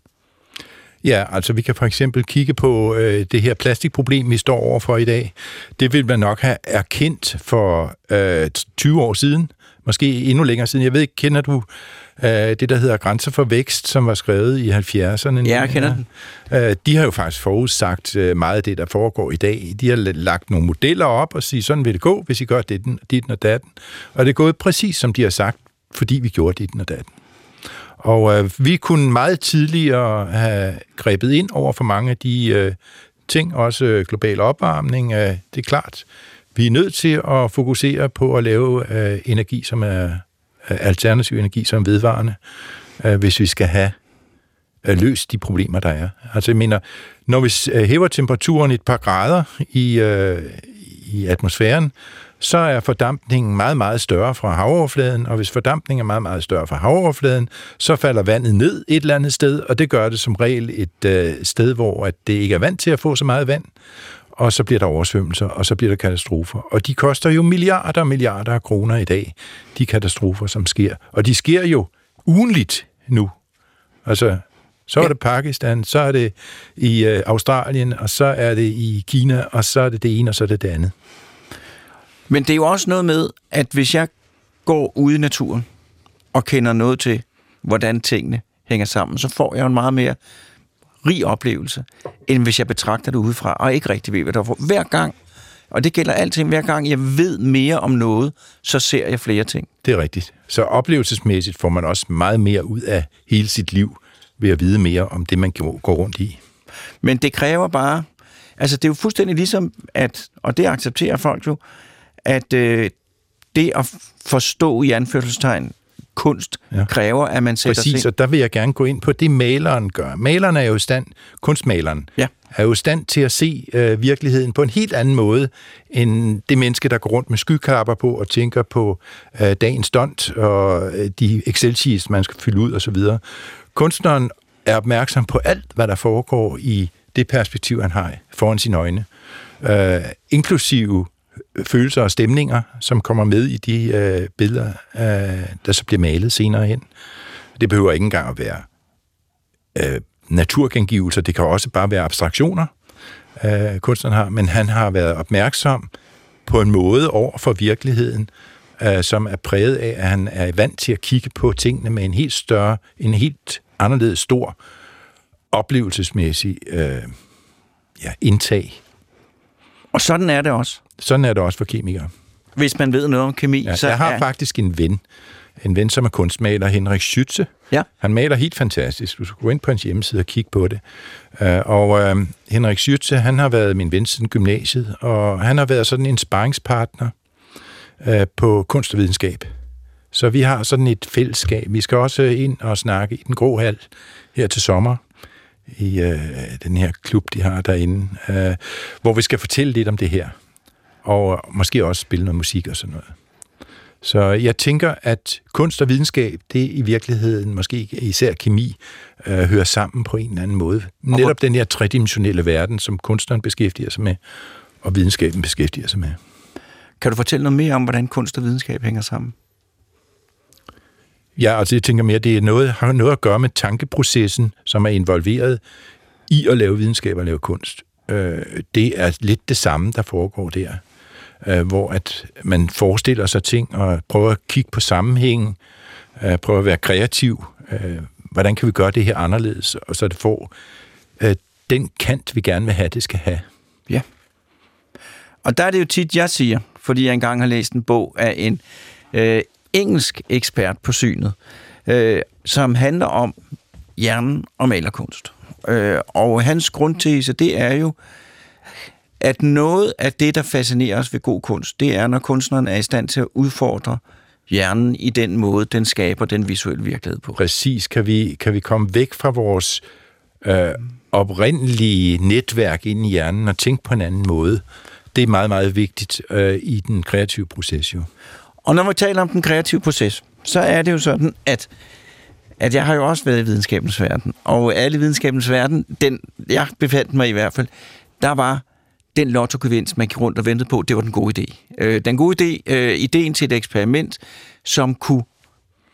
Ja, altså vi kan for eksempel kigge på øh, det her plastikproblem, vi står overfor i dag. Det vil man nok have erkendt for øh, 20 år siden, måske endnu længere siden. Jeg ved ikke, kender du øh, det, der hedder Grænser for Vækst, som var skrevet i 70'erne? Ja, jeg kender den. Øh, de har jo faktisk forudsagt øh, meget af det, der foregår i dag. De har lagt nogle modeller op og sige, sådan vil det gå, hvis I gør det, dit og datten. Og det er gået præcis, som de har sagt, fordi vi gjorde dit og datten. Og øh, vi kunne meget tidligere have grebet ind over for mange af de øh, ting, også øh, global opvarmning. Øh, det er klart, vi er nødt til at fokusere på at lave øh, energi, som er øh, alternativ energi, som er vedvarende, øh, hvis vi skal have øh, løst de problemer, der er. Altså jeg mener, når vi hæver temperaturen et par grader i, øh, i atmosfæren, så er fordampningen meget, meget større fra havoverfladen, og hvis fordampningen er meget, meget større fra havoverfladen, så falder vandet ned et eller andet sted, og det gør det som regel et øh, sted, hvor at det ikke er vant til at få så meget vand, og så bliver der oversvømmelser, og så bliver der katastrofer. Og de koster jo milliarder og milliarder af kroner i dag, de katastrofer, som sker. Og de sker jo ugenligt nu. Altså, så er det Pakistan, så er det i øh, Australien, og så er det i Kina, og så er det det ene, og så er det det andet. Men det er jo også noget med, at hvis jeg går ude i naturen og kender noget til, hvordan tingene hænger sammen, så får jeg en meget mere rig oplevelse, end hvis jeg betragter det udefra, og ikke rigtig ved, hvad der er for. Hver gang, og det gælder alting, hver gang jeg ved mere om noget, så ser jeg flere ting. Det er rigtigt. Så oplevelsesmæssigt får man også meget mere ud af hele sit liv, ved at vide mere om det, man går rundt i. Men det kræver bare, altså det er jo fuldstændig ligesom, at, og det accepterer folk jo, at øh, det at forstå i anførselstegn kunst Ja. kræver, at man sætter Præcis, ting... og der vil jeg gerne gå ind på det, maleren gør. Maleren er jo i stand, kunstmaleren, Ja. er jo i stand til at se øh, virkeligheden på en helt anden måde, end det menneske, der går rundt med skyklapper på og tænker på øh, dagens stunt og øh, de Excel-sheets, man skal fylde ud osv. Kunstneren er opmærksom på alt, hvad der foregår i det perspektiv, han har foran sine øjne, øh, inklusive følelser og stemninger, som kommer med i de øh, billeder, øh, der så bliver malet senere hen. Det behøver ikke engang at være øh, naturgengivelser, det kan også bare være abstraktioner, øh, kunstneren har, men han har været opmærksom på en måde over for virkeligheden, øh, som er præget af, at han er vant til at kigge på tingene med en helt større, en helt anderledes stor oplevelsesmæssig øh, ja, indtag. Og sådan er det også. Sådan er det også for kemikere. Hvis man ved noget om kemi, Ja, så jeg har er... faktisk en ven, en ven, som er kunstmaler, Henrik Schütze. Ja. Han maler helt fantastisk. Du skal gå ind på hans hjemmeside og kigge på det. Øh, Og øh, Henrik Schütze, han har været min ven siden gymnasiet, og han har været sådan en sparringspartner øh, på kunst og videnskab. Så vi har sådan et fællesskab. Vi skal også ind og snakke i den grå hal her til sommer i øh, den her klub, de har derinde, øh, hvor vi skal fortælle lidt om det her. Og måske også spille noget musik og sådan noget. Så jeg tænker, at kunst og videnskab, det i virkeligheden, måske ikke især kemi, øh, hører sammen på en eller anden måde. Netop den her tredimensionelle verden, som kunstneren beskæftiger sig med, og videnskaben beskæftiger sig med. Kan du fortælle noget mere om, hvordan kunst og videnskab hænger sammen? Ja, altså jeg tænker mere, det er noget, har noget at gøre med tankeprocessen, som er involveret i at lave videnskab og lave kunst. Øh, det er lidt det samme, der foregår der, øh, hvor at man forestiller sig ting og prøver at kigge på sammenhængen, øh, prøver at være kreativ. Øh, hvordan kan vi gøre det her anderledes, og så det får øh, den kant, vi gerne vil have, det skal have. Ja. Og der er det jo tit, jeg siger, fordi jeg engang har læst en bog af en øh, engelsk ekspert på synet, øh, som handler om hjernen og malerkunst. Øh, og hans grundtese, det er jo, at noget af det, der fascinerer os ved god kunst, det er, når kunstneren er i stand til at udfordre hjernen i den måde, den skaber den visuelle virkelighed på. Præcis. Kan vi, kan vi komme væk fra vores øh, oprindelige netværk ind i hjernen og tænke på en anden måde? Det er meget, meget vigtigt øh, i den kreative proces jo. Og når vi taler om den kreative proces, så er det jo sådan, at, at jeg har jo også været i videnskabens verden. Og alle videnskabens verden, den jeg befandt mig i hvert fald, der var den lotto man gik rundt og ventede på, det var den gode idé. Øh, den gode idé, øh, ideen til et eksperiment, som kunne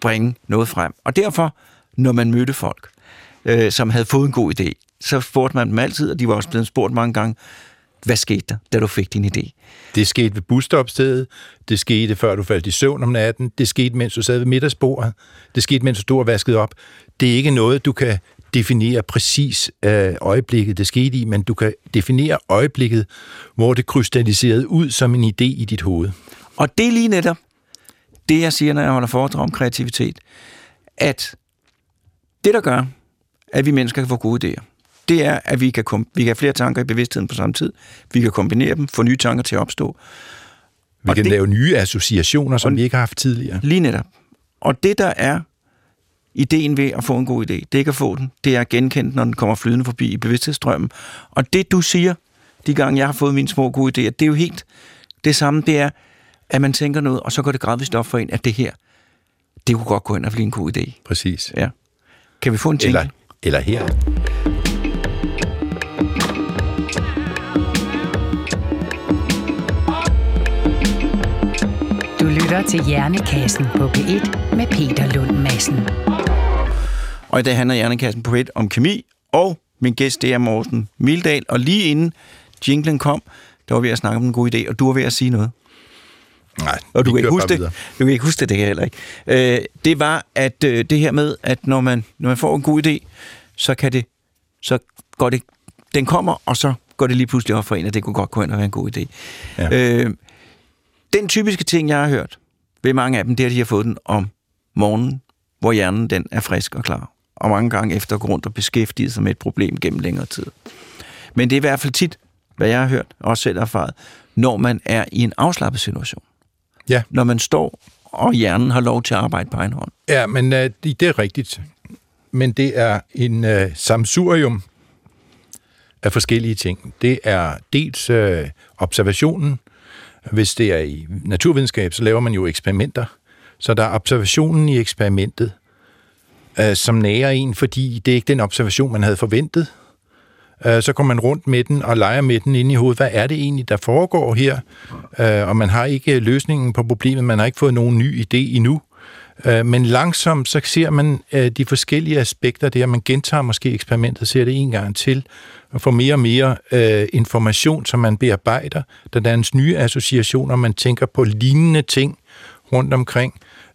bringe noget frem. Og derfor, når man mødte folk, øh, som havde fået en god idé, så spurgte man dem altid, og de var også blevet spurgt mange gange, hvad skete der, da du fik din idé? Det skete ved busstopstedet, det skete før du faldt i søvn om natten, det skete mens du sad ved middagsbordet, det skete mens du stod og vaskede op. Det er ikke noget, du kan definere præcis øh, øjeblikket, det skete i, men du kan definere øjeblikket, hvor det krystalliserede ud som en idé i dit hoved. Og det er lige netop det, jeg siger, når jeg holder foredrag om kreativitet, at det, der gør, at vi mennesker kan få gode idéer, det er, at vi kan, kom- vi kan have flere tanker i bevidstheden på samme tid. Vi kan kombinere dem, få nye tanker til at opstå. Vi Og kan det- lave nye associationer, som vi ikke har haft tidligere. Lige netop. Og det, der er ideen ved at få en god idé, det er ikke at få den, det er at genkende den, når den kommer flydende forbi i bevidsthedsstrømmen. Og det, du siger, de gange jeg har fået mine små gode idéer, det er jo helt det samme, det er, at man tænker noget, og så går det gradvist op for en, at det her, det kunne godt gå ind og blive en god idé. Præcis. Ja. Kan vi få en jingle? Eller, eller her. Du lytter til Hjernekassen på P1 med Peter Lund Madsen. Og i dag handler Hjernekassen på et om kemi, og min gæst det er Morten Mildal. Og lige inden jinglen kom, der var vi at snakke om en god idé, og du var ved at sige noget. Nej, Og du kan, ikke huske det. du kan ikke huske det, det kan jeg heller ikke. Øh, det var at øh, det her med, at når man, når man får en god idé, så kan det, så går det, den kommer, og så går det lige pludselig op for en, at det kunne godt gå ind og være en god idé. Ja. Øh, den typiske ting, jeg har hørt ved mange af dem, det er, at de har fået den om morgenen, hvor hjernen den er frisk og klar. Og mange gange efter at gå rundt og beskæftige sig med et problem gennem længere tid. Men det er i hvert fald tit, hvad jeg har hørt, også selv erfaret, når man er i en afslappet situation Ja. når man står, og hjernen har lov til at arbejde på egen hånd. Ja, men øh, det er rigtigt. Men det er en øh, samsurium af forskellige ting. Det er dels øh, observationen. Hvis det er i naturvidenskab, så laver man jo eksperimenter. Så der er observationen i eksperimentet, øh, som nærer en, fordi det er ikke den observation, man havde forventet. Øh, så kommer man rundt med den og leger med den inde i hovedet. Hvad er det egentlig, der foregår her? Øh, og man har ikke øh, løsningen på problemet. Man har ikke fået nogen ny idé endnu. Øh, Men langsomt så ser man øh, de forskellige aspekter der. Man gentager måske eksperimentet, ser det en gang til, og får mere og mere øh, information, som man bearbejder. Der dannes nye associationer, man tænker på lignende ting rundt omkring,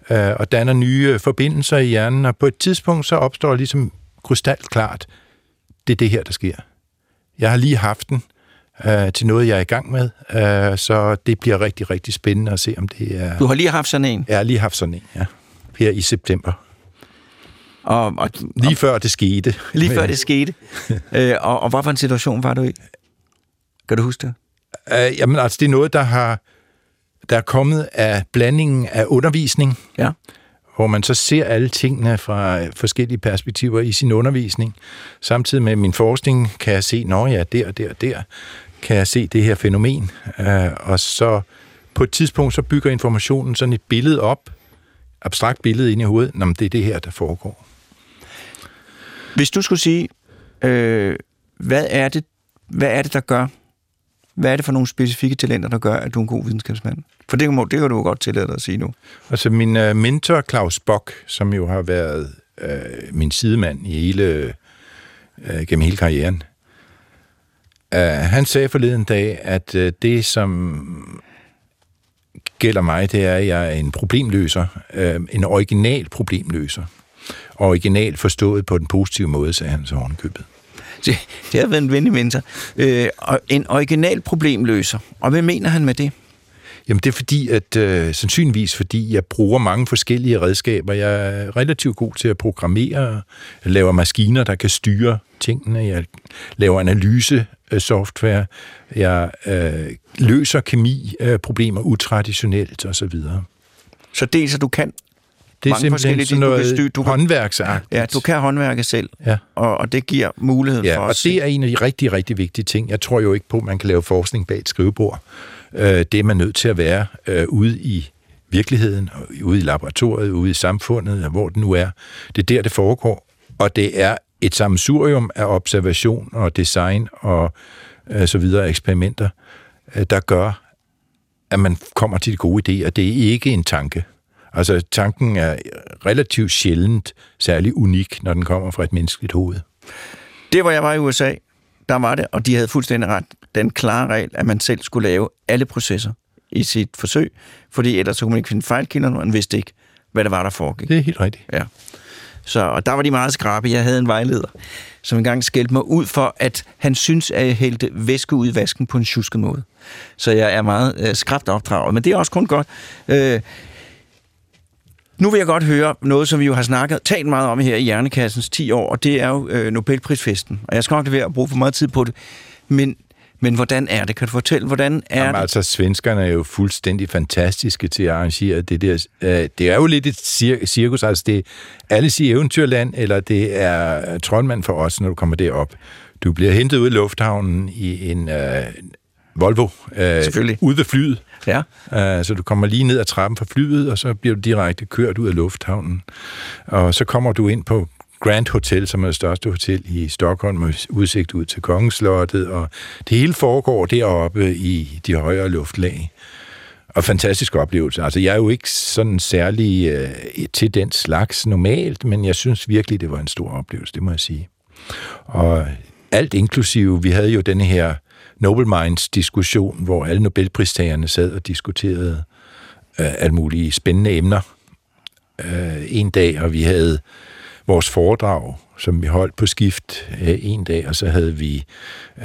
øh, og danner nye øh, forbindelser i hjernen, og på et tidspunkt så opstår ligesom krystalklart, det er det her, der sker. Jeg har lige haft den øh, til noget, jeg er i gang med, øh, så det bliver rigtig, rigtig spændende at se, om det er... Du har lige haft sådan en, Jeg har lige haft sådan en, ja. Her i september. Og, og Lige før det skete. lige før det skete. (laughs) øh, og, og hvad for en situation var du i? Kan du huske det? Uh, jamen altså, det er noget, der har der er kommet af blandingen af undervisning, Ja. hvor man så ser alle tingene fra øh, forskellige perspektiver i sin undervisning. Samtidig med min forskning kan jeg se, når der og der og der, kan jeg se det her fænomen. Uh, og så på et tidspunkt, så bygger informationen sådan et billede op, abstrakt billede ind i hovedet. Nå, men det er det her, der foregår. Hvis du skulle sige, øh, hvad, er det, hvad er det, der gør, hvad er det for nogle specifikke talenter, der gør, at du er en god videnskabsmand? For det, må, det kan du jo godt tillade dig at sige nu. Altså min øh, mentor Claus Bock, som jo har været øh, min sidemand i hele, øh, gennem hele karrieren, øh, han sagde forleden dag, at øh, det, som gælder mig, det er, at jeg er en problemløser, øh, en original problemløser. Original forstået på den positive måde, sagde han så ovenkøbet. Det, det har været en venlig mentor. Øh, og en original problemløser. Og hvad mener han med det? Jamen det er fordi, at øh, sandsynligvis fordi jeg bruger mange forskellige redskaber. Jeg er relativt god til at programmere, jeg laver maskiner, der kan styre tingene, jeg laver analyse øh, software, jeg øh, løser kemi øh, problemer utraditionelt osv. Så dels, at du kan, Det er Mange forskellige sådan ting, du kan noget styre- du kan- håndværksagtigt. ja, du kan håndværke selv, Ja. og, og det giver mulighed Ja, for og os. det er en af de rigtig, rigtig vigtige ting. Jeg tror jo ikke på, at man kan lave forskning bag et skrivebord. Øh, Det er man nødt til at være øh, ude i virkeligheden, og ude i laboratoriet, ude i samfundet, hvor det nu er. Det er der, det foregår. Og det er et sammensurium af observation og design og øh, så videre eksperimenter, øh, der gør, at man kommer til de gode idéer. Det er ikke en tanke. Altså, tanken er relativt sjældent særlig unik, når den kommer fra et menneskeligt hoved. Det, hvor jeg var i USA, der var det, og de havde fuldstændig ret, den klare regel, at man selv skulle lave alle processer i sit forsøg, fordi ellers så kunne man ikke finde fejlkilderne, og man vidste ikke, hvad det var, der foregik. Det er helt rigtigt. Ja. Så, og der var de meget skrabe. Jeg havde en vejleder, som engang skældte mig ud for, at han synes, at jeg hældte væske ud i vasken på en tjusket måde. Så jeg er meget øh, skrabt opdraget, men det er også kun godt. Øh, nu vil jeg godt høre noget, som vi jo har snakket, talt meget om her i Hjernekassens 10 år, og det er jo øh, Nobelprisfesten. Og jeg skal nok lade være at bruge for meget tid på det, men, men hvordan er det? Kan du fortælle, hvordan er Jamen, det? altså, svenskerne er jo fuldstændig fantastiske til at arrangere det der. Øh, Det er jo lidt et cir- cirkus, altså det er Alice i Eventyrland, eller det er Troldmand for os, når du kommer derop. Du bliver hentet ud i lufthavnen i en øh, Volvo, øh, Selvfølgelig. ude ved flyet. Ja. Uh, så du kommer lige ned ad trappen fra flyet, og så bliver du direkte kørt ud af lufthavnen. Og så kommer du ind på Grand Hotel, som er det største hotel i Stockholm, med udsigt ud til Kongeslottet, og det hele foregår deroppe i de højere luftlag. Og fantastisk oplevelse. Altså, jeg er jo ikke sådan særlig øh, til den slags normalt, men jeg synes virkelig, det var en stor oplevelse, det må jeg sige. Og alt inklusive, vi havde jo den her Nobel Minds diskussion, hvor alle Nobelpristagerne sad og diskuterede øh, alle mulige spændende emner øh, en dag, og vi havde vores foredrag, som vi holdt på skift øh, en dag, og så havde vi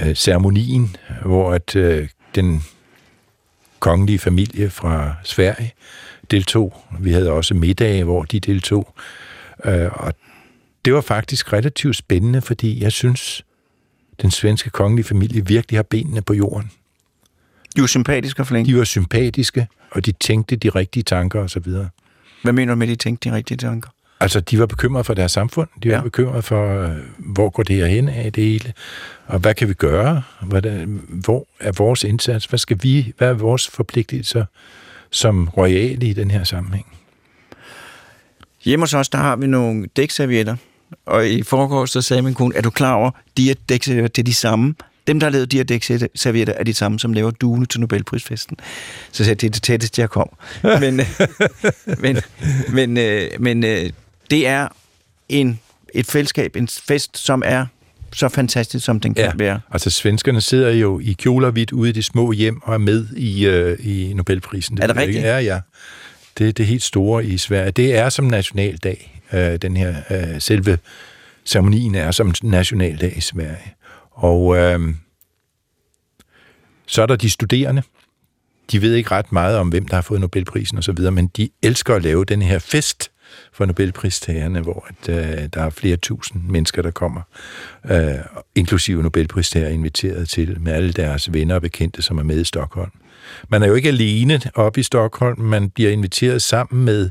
øh, ceremonien, hvor at øh, den kongelige familie fra Sverige deltog. Vi havde også middage, hvor de deltog. Øh, og det var faktisk relativt spændende, fordi jeg synes, den svenske kongelige familie virkelig har benene på jorden. Du er sympatisk og flink. De var sympatiske, og de tænkte de rigtige tanker osv. Hvad mener du med, at de tænkte de rigtige tanker? Altså, de var bekymrede for deres samfund. De var Ja. ja. bekymrede for, øh, hvor går det her hen af det hele, og hvad kan vi gøre? Hvordan, hvor er vores indsats? Hvad skal vi? Hvad er vores forpligtelser som royale i den her sammenhæng? Hjemme hos os, der har vi nogle dækservietter, og i forgårs, så sagde min kone, er du klar over, de her dækservietter, det er de samme. Dem, der har lavet de her dækservietter, er de samme, som laver duene til Nobelprisfesten. Så sagde jeg, det er det tætteste, jeg kom. (laughs) Men, men, men, øh, men øh, det er en, et fællesskab, en fest, som er så fantastisk, som den kan Ja. være. Altså, svenskerne sidder jo i kjoler hvidt ude i de små hjem og er med i, øh, i Nobelprisen. Er det ved jeg rigtigt? Ja, ja. Det er det helt store i Sverige. Det er som nationaldag, øh, den her øh, selve ceremonien er som nationaldag i Sverige. Og øh, så er der de studerende. De ved ikke ret meget om, hvem der har fået Nobelprisen osv., men de elsker at lave den her fest for Nobelpristagerne, hvor at, øh, der er flere tusind mennesker, der kommer, øh, inklusive Nobelpristager inviteret til, med alle deres venner og bekendte, som er med i Stockholm. Man er jo ikke alene oppe i Stockholm, man bliver inviteret sammen med,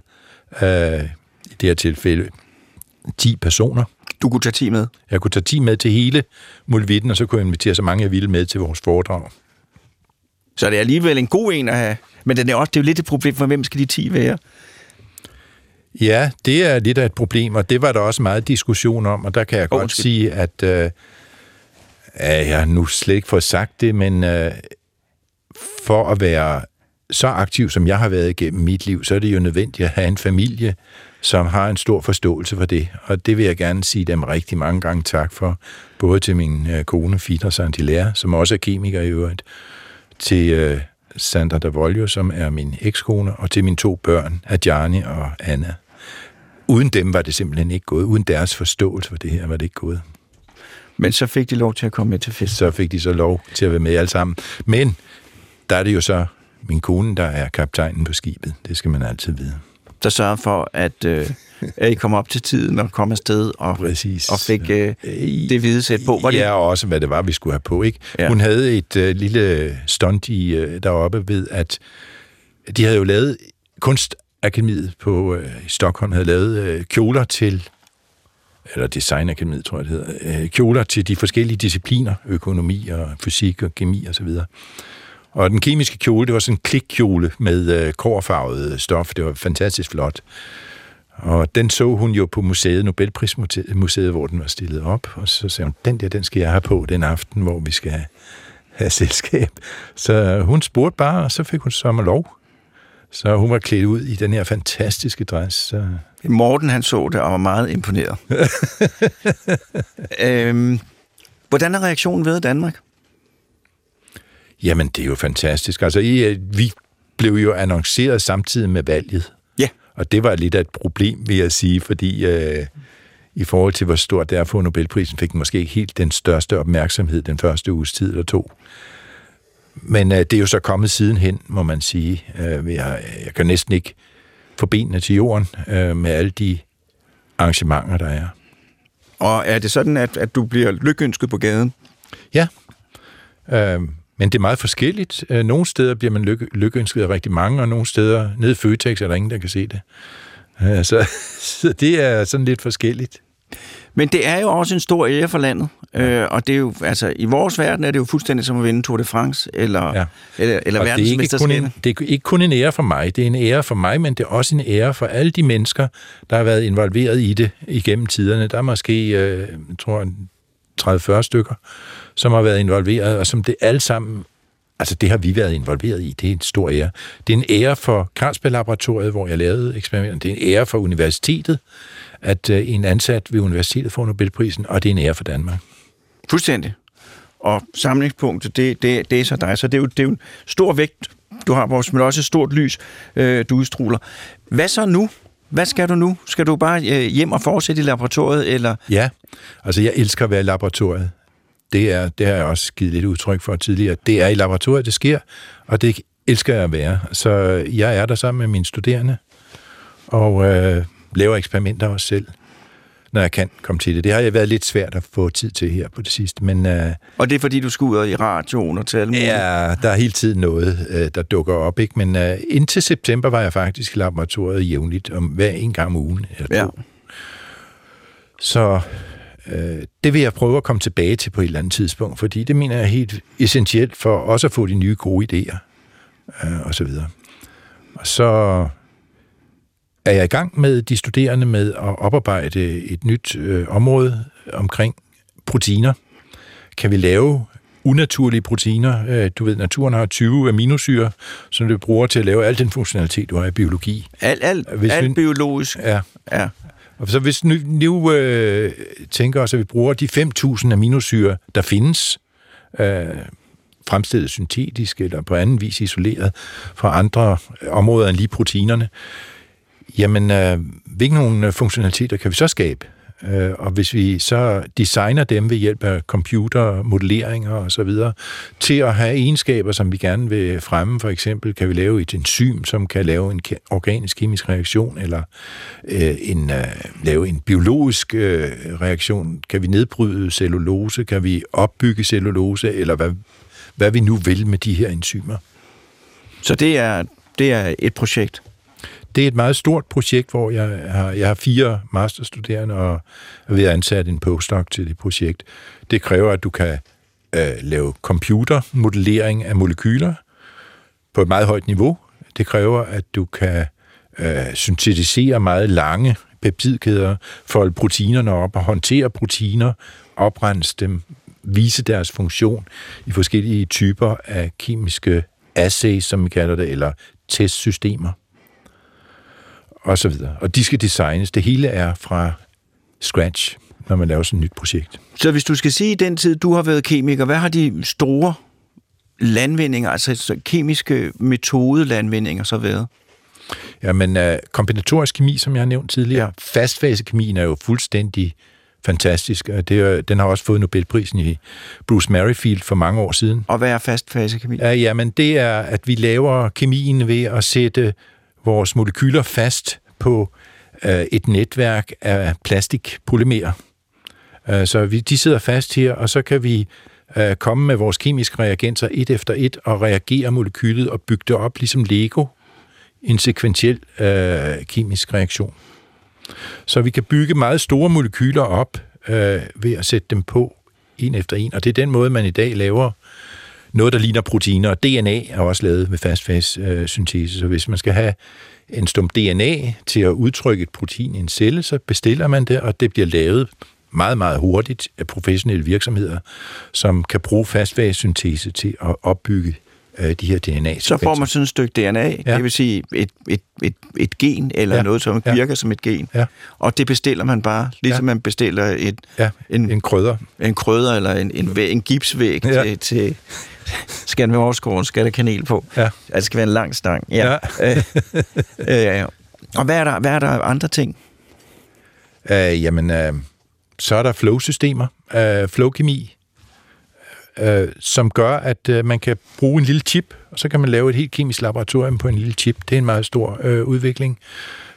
øh, det her tilfælde, 10 personer. Du kunne tage 10 med. Jeg kunne tage 10 med til hele Mulvitten, og så kunne jeg invitere så mange, jeg ville med til vores foredrag. Så det er alligevel en god en at have. Men den er også, det er jo lidt et problem, for hvem skal de 10 være? Ja, det er lidt af et problem, og det var der også meget diskussion om, og der kan jeg Åh, godt undskyld. sige, at øh, jeg har nu slet ikke fået sagt det, men øh, for at være så aktiv, som jeg har været igennem mit liv, så er det jo nødvendigt at have en familie, som har en stor forståelse for det, og det vil jeg gerne sige dem rigtig mange gange tak for, både til min øh, kone, Fidra Santilær, som også er kemiker i øvrigt, til øh, Sandra Davolio, som er min ekskone, og til mine to børn, Adjani og Anna. Uden dem var det simpelthen ikke gået. Uden deres forståelse for det her var det ikke gået. Men så fik de lov til at komme med til fest. Så fik de så lov til at være med alle sammen. Men der er det jo så min kone, der er kaptajnen på skibet. Det skal man altid vide. Der sørgede for, at, øh, at I kom op til tiden og kom afsted og, Præcis. og fik øh, det hvide sæt på. Var det, Ja, og også hvad det var, vi skulle have på. Ikke? Ja. Hun havde et øh, lille stunt i, øh, deroppe ved, at de havde jo lavet kunst Akademiet på øh, i Stockholm havde lavet øh, kjoler til, eller Designakademiet, tror jeg det hedder, øh, kjoler til de forskellige discipliner, økonomi og fysik og kemi osv. Og, og den kemiske kjole, det var sådan en klikkjole med øh, kårfarvet stof. Det var fantastisk flot. Og den så hun jo på museet, Nobelprismuseet, hvor den var stillet op. Og så sagde hun, den der, den skal jeg have på den aften, hvor vi skal have, selskab. Så hun spurgte bare, og så fik hun sommer lov. Så hun var klædt ud i den her fantastiske dress. Så... Morten, han så det og var meget imponeret. (laughs) øhm, hvordan har reaktionen i Danmark? Jamen, det er jo fantastisk. Altså, I, vi blev jo annonceret samtidig med valget. Ja. Og det var lidt af et problem, vil jeg sige, fordi øh, i forhold til, hvor stort det er for Nobelprisen, fik den måske ikke helt den største opmærksomhed den første uges tid eller to. Men øh, det er jo så kommet sidenhen, må man sige. Øh, jeg, jeg kan næsten ikke få benene til jorden øh, med alle de arrangementer, der er. Og er det sådan, at, at du bliver lykønsket på gaden? Ja. Øh, men det er meget forskelligt. Øh, nogle steder bliver man lykke, lykkeønsket af rigtig mange, og nogle steder nede i Føtex er der ingen, der kan se det. Øh, så, (laughs) så det er sådan lidt forskelligt. Men det er jo også en stor ære for landet, øh, og det er jo, altså, i vores verden er det jo fuldstændig som at vinde Tour de France, eller, ja. eller, eller verdensmesterskabet. Det, det er ikke kun en ære for mig, det er en ære for mig, men det er også en ære for alle de mennesker, der har været involveret i det igennem tiderne. Der er måske, øh, jeg tror, 30-40 stykker, som har været involveret, og som det alle sammen Altså, det har vi været involveret i. Det er en stor ære. Det er en ære for Carlsberg-laboratoriet, hvor jeg lavede eksperimenterne. Det er en ære for universitetet, at uh, en ansat ved universitetet får Nobelprisen, og det er en ære for Danmark. Fuldstændig. Og samlingspunktet, det, det, det er så dig. Så det er, jo, det er jo en stor vægt, du har, vores, men også et stort lys, øh, du udstråler. Hvad så nu? Hvad skal du nu? Skal du bare øh, hjem og fortsætte i laboratoriet, eller? Ja, altså jeg elsker at være i laboratoriet det, er, det har jeg også givet lidt udtryk for tidligere. Det er i laboratoriet, det sker, og det elsker jeg at være. Så jeg er der sammen med mine studerende, og øh, laver eksperimenter også selv, når jeg kan komme til det. Det har jeg været lidt svært at få tid til her på det sidste. Men, øh, og det er fordi, du skal ud i radioen og tale Ja, der er hele tiden noget, øh, der dukker op. Ikke? Men øh, indtil september var jeg faktisk i laboratoriet jævnligt, om hver en gang om ugen. Eller to. Ja. Så Øh, det vil jeg prøve at komme tilbage til på et eller andet tidspunkt, fordi det mener jeg er helt essentielt for også at få de nye gode idéer øh, og så videre. Og så er jeg i gang med de studerende med at oparbejde et nyt øh, område omkring proteiner. Kan vi lave unaturlige proteiner? Øh, du ved, naturen har 20 aminosyre, som du bruger til at lave al den funktionalitet, du har i biologi. Alt, alt, alt vi, biologisk? Ja. ja. Og så hvis nu, nu øh, tænker os, at vi bruger de 5.000 aminosyre, der findes, øh, fremstillet syntetisk eller på anden vis isoleret fra andre områder end lige proteinerne, jamen, øh, hvilke nogle øh, funktionaliteter kan vi så skabe? Øh, og hvis vi så designer dem ved hjælp af computermodelleringer og så videre, til at have egenskaber, som vi gerne vil fremme, for eksempel kan vi lave et enzym, som kan lave en organisk kemisk reaktion, eller øh, en, øh, lave en biologisk øh, reaktion. Kan vi nedbryde cellulose? Kan vi opbygge cellulose? Eller hvad, hvad vi nu vil med de her enzymer. Så det er, det er et projekt? Det er et meget stort projekt, hvor jeg har, jeg har fire masterstuderende og er ved at ansætte en postdoc til det projekt. Det kræver, at du kan øh, lave computermodellering af molekyler på et meget højt niveau. Det kræver, at du kan øh, syntetisere meget lange peptidkæder, folde proteinerne op og håndtere proteiner, oprense dem, vise deres funktion i forskellige typer af kemiske assays, som vi kalder det, eller testsystemer og så videre. Og de skal designes. Det hele er fra scratch, når man laver sådan et nyt projekt. Så hvis du skal sige, i den tid, du har været kemiker, hvad har de store landvindinger, altså kemiske metodelandvindinger så været? Jamen, uh, kombinatorisk kemi, som jeg har nævnt tidligere, ja. fastfasekemien er jo fuldstændig fantastisk. Det er, den har også fået Nobelprisen i Bruce Merrifield for mange år siden. Og hvad er fastfasekemi? Ja, jamen, det er, at vi laver kemien ved at sætte vores molekyler fast på øh, et netværk af plastikpolymerer. Øh, så vi, de sidder fast her, og så kan vi øh, komme med vores kemiske reagenser et efter et og reagere molekylet og bygge det op ligesom Lego en sekventiel øh, kemisk reaktion. Så vi kan bygge meget store molekyler op øh, ved at sætte dem på en efter en, og det er den måde, man i dag laver noget, der ligner proteiner. DNA er også lavet med fastfase-syntese, øh, så hvis man skal have en stump DNA til at udtrykke et protein i en celle, så bestiller man det, og det bliver lavet meget, meget hurtigt af professionelle virksomheder, som kan bruge fastfase-syntese til at opbygge øh, de her dna Så får man sådan et stykke DNA, ja. det vil sige et, et, et, et gen, eller ja. noget, som ja. virker som et gen. Ja. Og det bestiller man bare, ligesom ja. man bestiller et, ja. en, en krydder. En krydder, eller en, en, væg, en gipsvæg ja. til, til skal den være skal der kanel på. Ja. Altså, det skal være en lang stang. Ja. ja. øh, øh, og hvad er, der, hvad er der andre ting? Øh, jamen, øh, så er der flow-systemer, øh, flow-kemi, øh, som gør, at øh, man kan bruge en lille chip, og så kan man lave et helt kemisk laboratorium på en lille chip. Det er en meget stor øh, udvikling.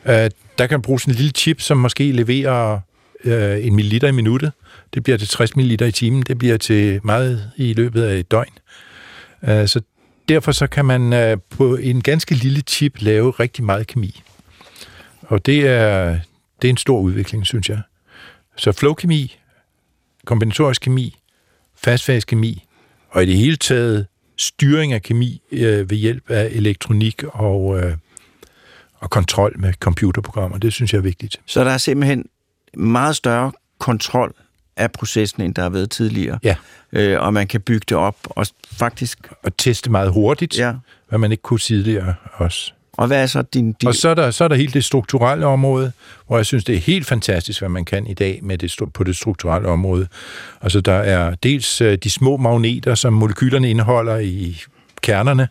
Øh, der kan man bruge sådan en lille chip, som måske leverer øh, en milliliter i minuttet. Det bliver til 60 ml i timen. Det bliver til meget i løbet af et døgn. Øh, så derfor så kan man øh, på en ganske lille chip lave rigtig meget kemi. Og det er, det er en stor udvikling, synes jeg. Så flowkemi, kombinatorisk kemi, fastfase-kemi, og i det hele taget styring af kemi øh, ved hjælp af elektronik og, øh, og kontrol med computerprogrammer. Det synes jeg er vigtigt. Så der er simpelthen meget større kontrol af processen, end der har været tidligere. Ja. Øh, og man kan bygge det op og faktisk... Og teste meget hurtigt, ja. hvad man ikke kunne tidligere også. Og hvad er så din... din... Og så er, der, så er der helt det strukturelle område, hvor jeg synes, det er helt fantastisk, hvad man kan i dag med det, på det strukturelle område. Altså, der er dels øh, de små magneter, som molekylerne indeholder i kernerne.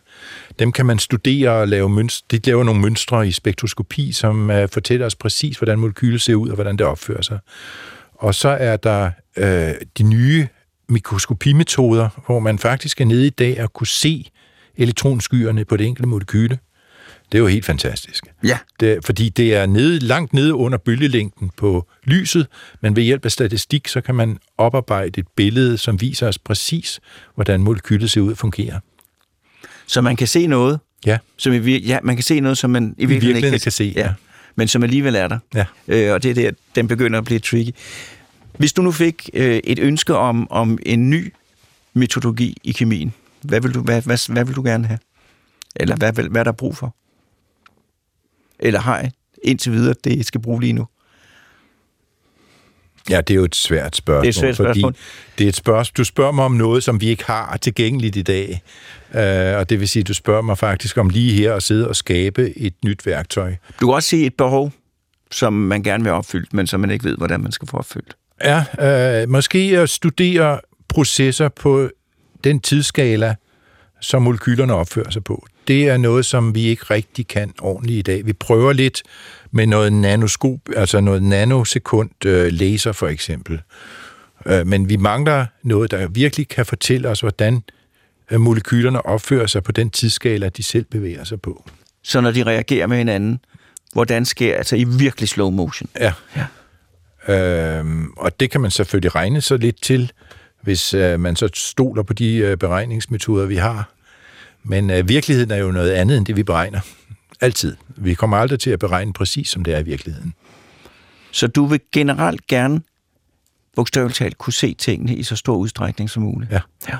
Dem kan man studere og lave mønstre. De laver nogle mønstre i spektroskopi, som uh, fortæller os præcis, hvordan molekylet ser ud og hvordan det opfører sig. Og så er der øh, de nye mikroskopimetoder, hvor man faktisk er nede i dag og kunne se elektronskyerne på det enkelte molekyle. Det er jo helt fantastisk. Ja. Det, fordi det er nede, langt nede under bølgelængden på lyset, men ved hjælp af statistik, så kan man oparbejde et billede, som viser os præcis, hvordan molekylet ser ud og fungerer. Så man kan se noget, ja. som i, ja, man kan se noget, som man i virkeligheden, I virkeligheden ikke kan, kan se. Ja. ja men som alligevel er der. Ja. Øh, og det er der, den begynder at blive tricky. Hvis du nu fik øh, et ønske om, om en ny metodologi i kemien, hvad vil du, hvad, hvad, hvad vil du gerne have? Eller hvad, hvad, hvad er der brug for? Eller har jeg indtil videre det, skal bruge lige nu? Ja, det er jo et svært spørgsmål. Det er et svært spørgsmål. Fordi det er et spørgsmål. Du spørger mig om noget, som vi ikke har tilgængeligt i dag. Uh, og det vil sige, du spørger mig faktisk om lige her at sidde og skabe et nyt værktøj. Du kan også se et behov, som man gerne vil opfylde, men som man ikke ved, hvordan man skal få opfyldt. Ja, uh, måske at studere processer på den tidsskala, som molekylerne opfører sig på. Det er noget, som vi ikke rigtig kan ordentligt i dag. Vi prøver lidt med noget nanoskop, altså noget nanosekund øh, laser for eksempel. Øh, men vi mangler noget, der virkelig kan fortælle os, hvordan øh, molekylerne opfører sig på den tidsskala, de selv bevæger sig på. Så når de reagerer med hinanden, hvordan sker altså i virkelig slow motion? Ja. ja. Øhm, og det kan man selvfølgelig regne så lidt til, hvis øh, man så stoler på de øh, beregningsmetoder, vi har. Men øh, virkeligheden er jo noget andet end det, vi beregner. Altid. Vi kommer aldrig til at beregne præcis, som det er i virkeligheden. Så du vil generelt gerne bogstaveligt talt kunne se tingene i så stor udstrækning som muligt? Ja. ja.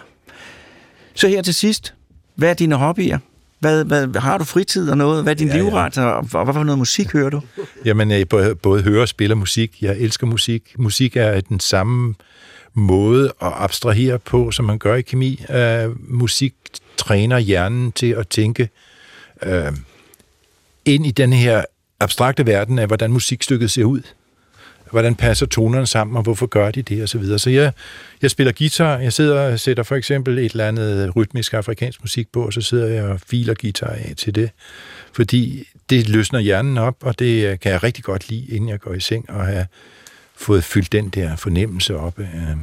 Så her til sidst, hvad er dine hobbyer? Hvad, hvad, har du fritid og noget? Hvad er din ja, livret, ja. og, og hvad for noget musik hører du? Jamen, jeg både, hører og spiller musik. Jeg elsker musik. Musik er den samme måde at abstrahere på, som man gør i kemi. Uh, musik træner hjernen til at tænke uh, ind i den her abstrakte verden af, hvordan musikstykket ser ud. Hvordan passer tonerne sammen, og hvorfor gør de det, og så videre. Så jeg, jeg spiller guitar, jeg sidder og sætter for eksempel et eller andet rytmisk afrikansk musik på, og så sidder jeg og filer guitar af til det. Fordi det løsner hjernen op, og det kan jeg rigtig godt lide, inden jeg går i seng, og have fået fyldt den der fornemmelse op af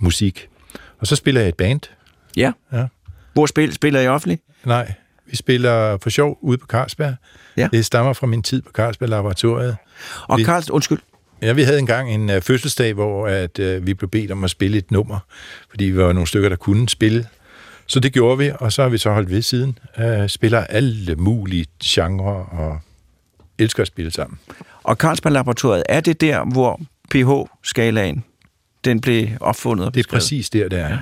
musik. Og så spiller jeg et band. Ja. ja. Hvor spil, spiller I offentligt? Nej, vi spiller for sjov ude på Carlsberg. Ja. Det stammer fra min tid på Carlsberg Laboratoriet. Og vi, Carls, undskyld. Ja, vi havde engang en uh, fødselsdag, hvor at, uh, vi blev bedt om at spille et nummer, fordi vi var nogle stykker, der kunne spille. Så det gjorde vi, og så har vi så holdt ved siden. Uh, spiller alle mulige genrer og elsker at spille sammen. Og Carlsberg-laboratoriet, er det der, hvor pH-skalaen den blev opfundet og Det er præcis der, det er. Ja.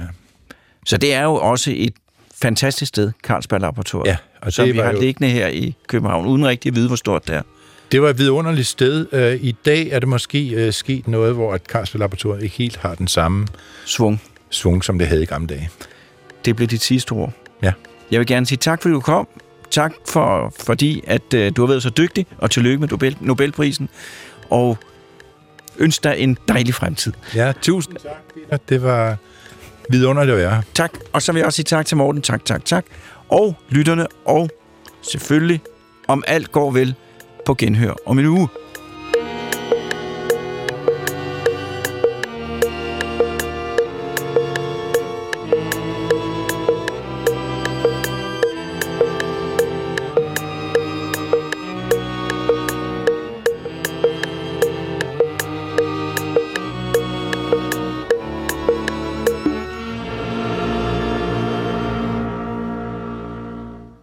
Så det er jo også et fantastisk sted, Carlsberg-laboratoriet, Ja, og som det vi har jo- liggende her i København, uden rigtig at vide, hvor stort det er. Det var et vidunderligt sted. Uh, I dag er det måske uh, sket noget, hvor at Carlsberg Laboratoriet ikke helt har den samme Svung. svung, som det havde i gamle dage. Det blev dit sidste ord. Ja. Jeg vil gerne sige tak, fordi du kom. Tak for, fordi, at øh, du har været så dygtig, og tillykke med Nobel, Nobelprisen. Og ønsker dig en dejlig fremtid. Ja, tusind tak, Peter. Det var vidunderligt at være her. Tak. Og så vil jeg også sige tak til Morten. Tak, tak, tak. Og lytterne, og selvfølgelig, om alt går vel, på genhør om en uge.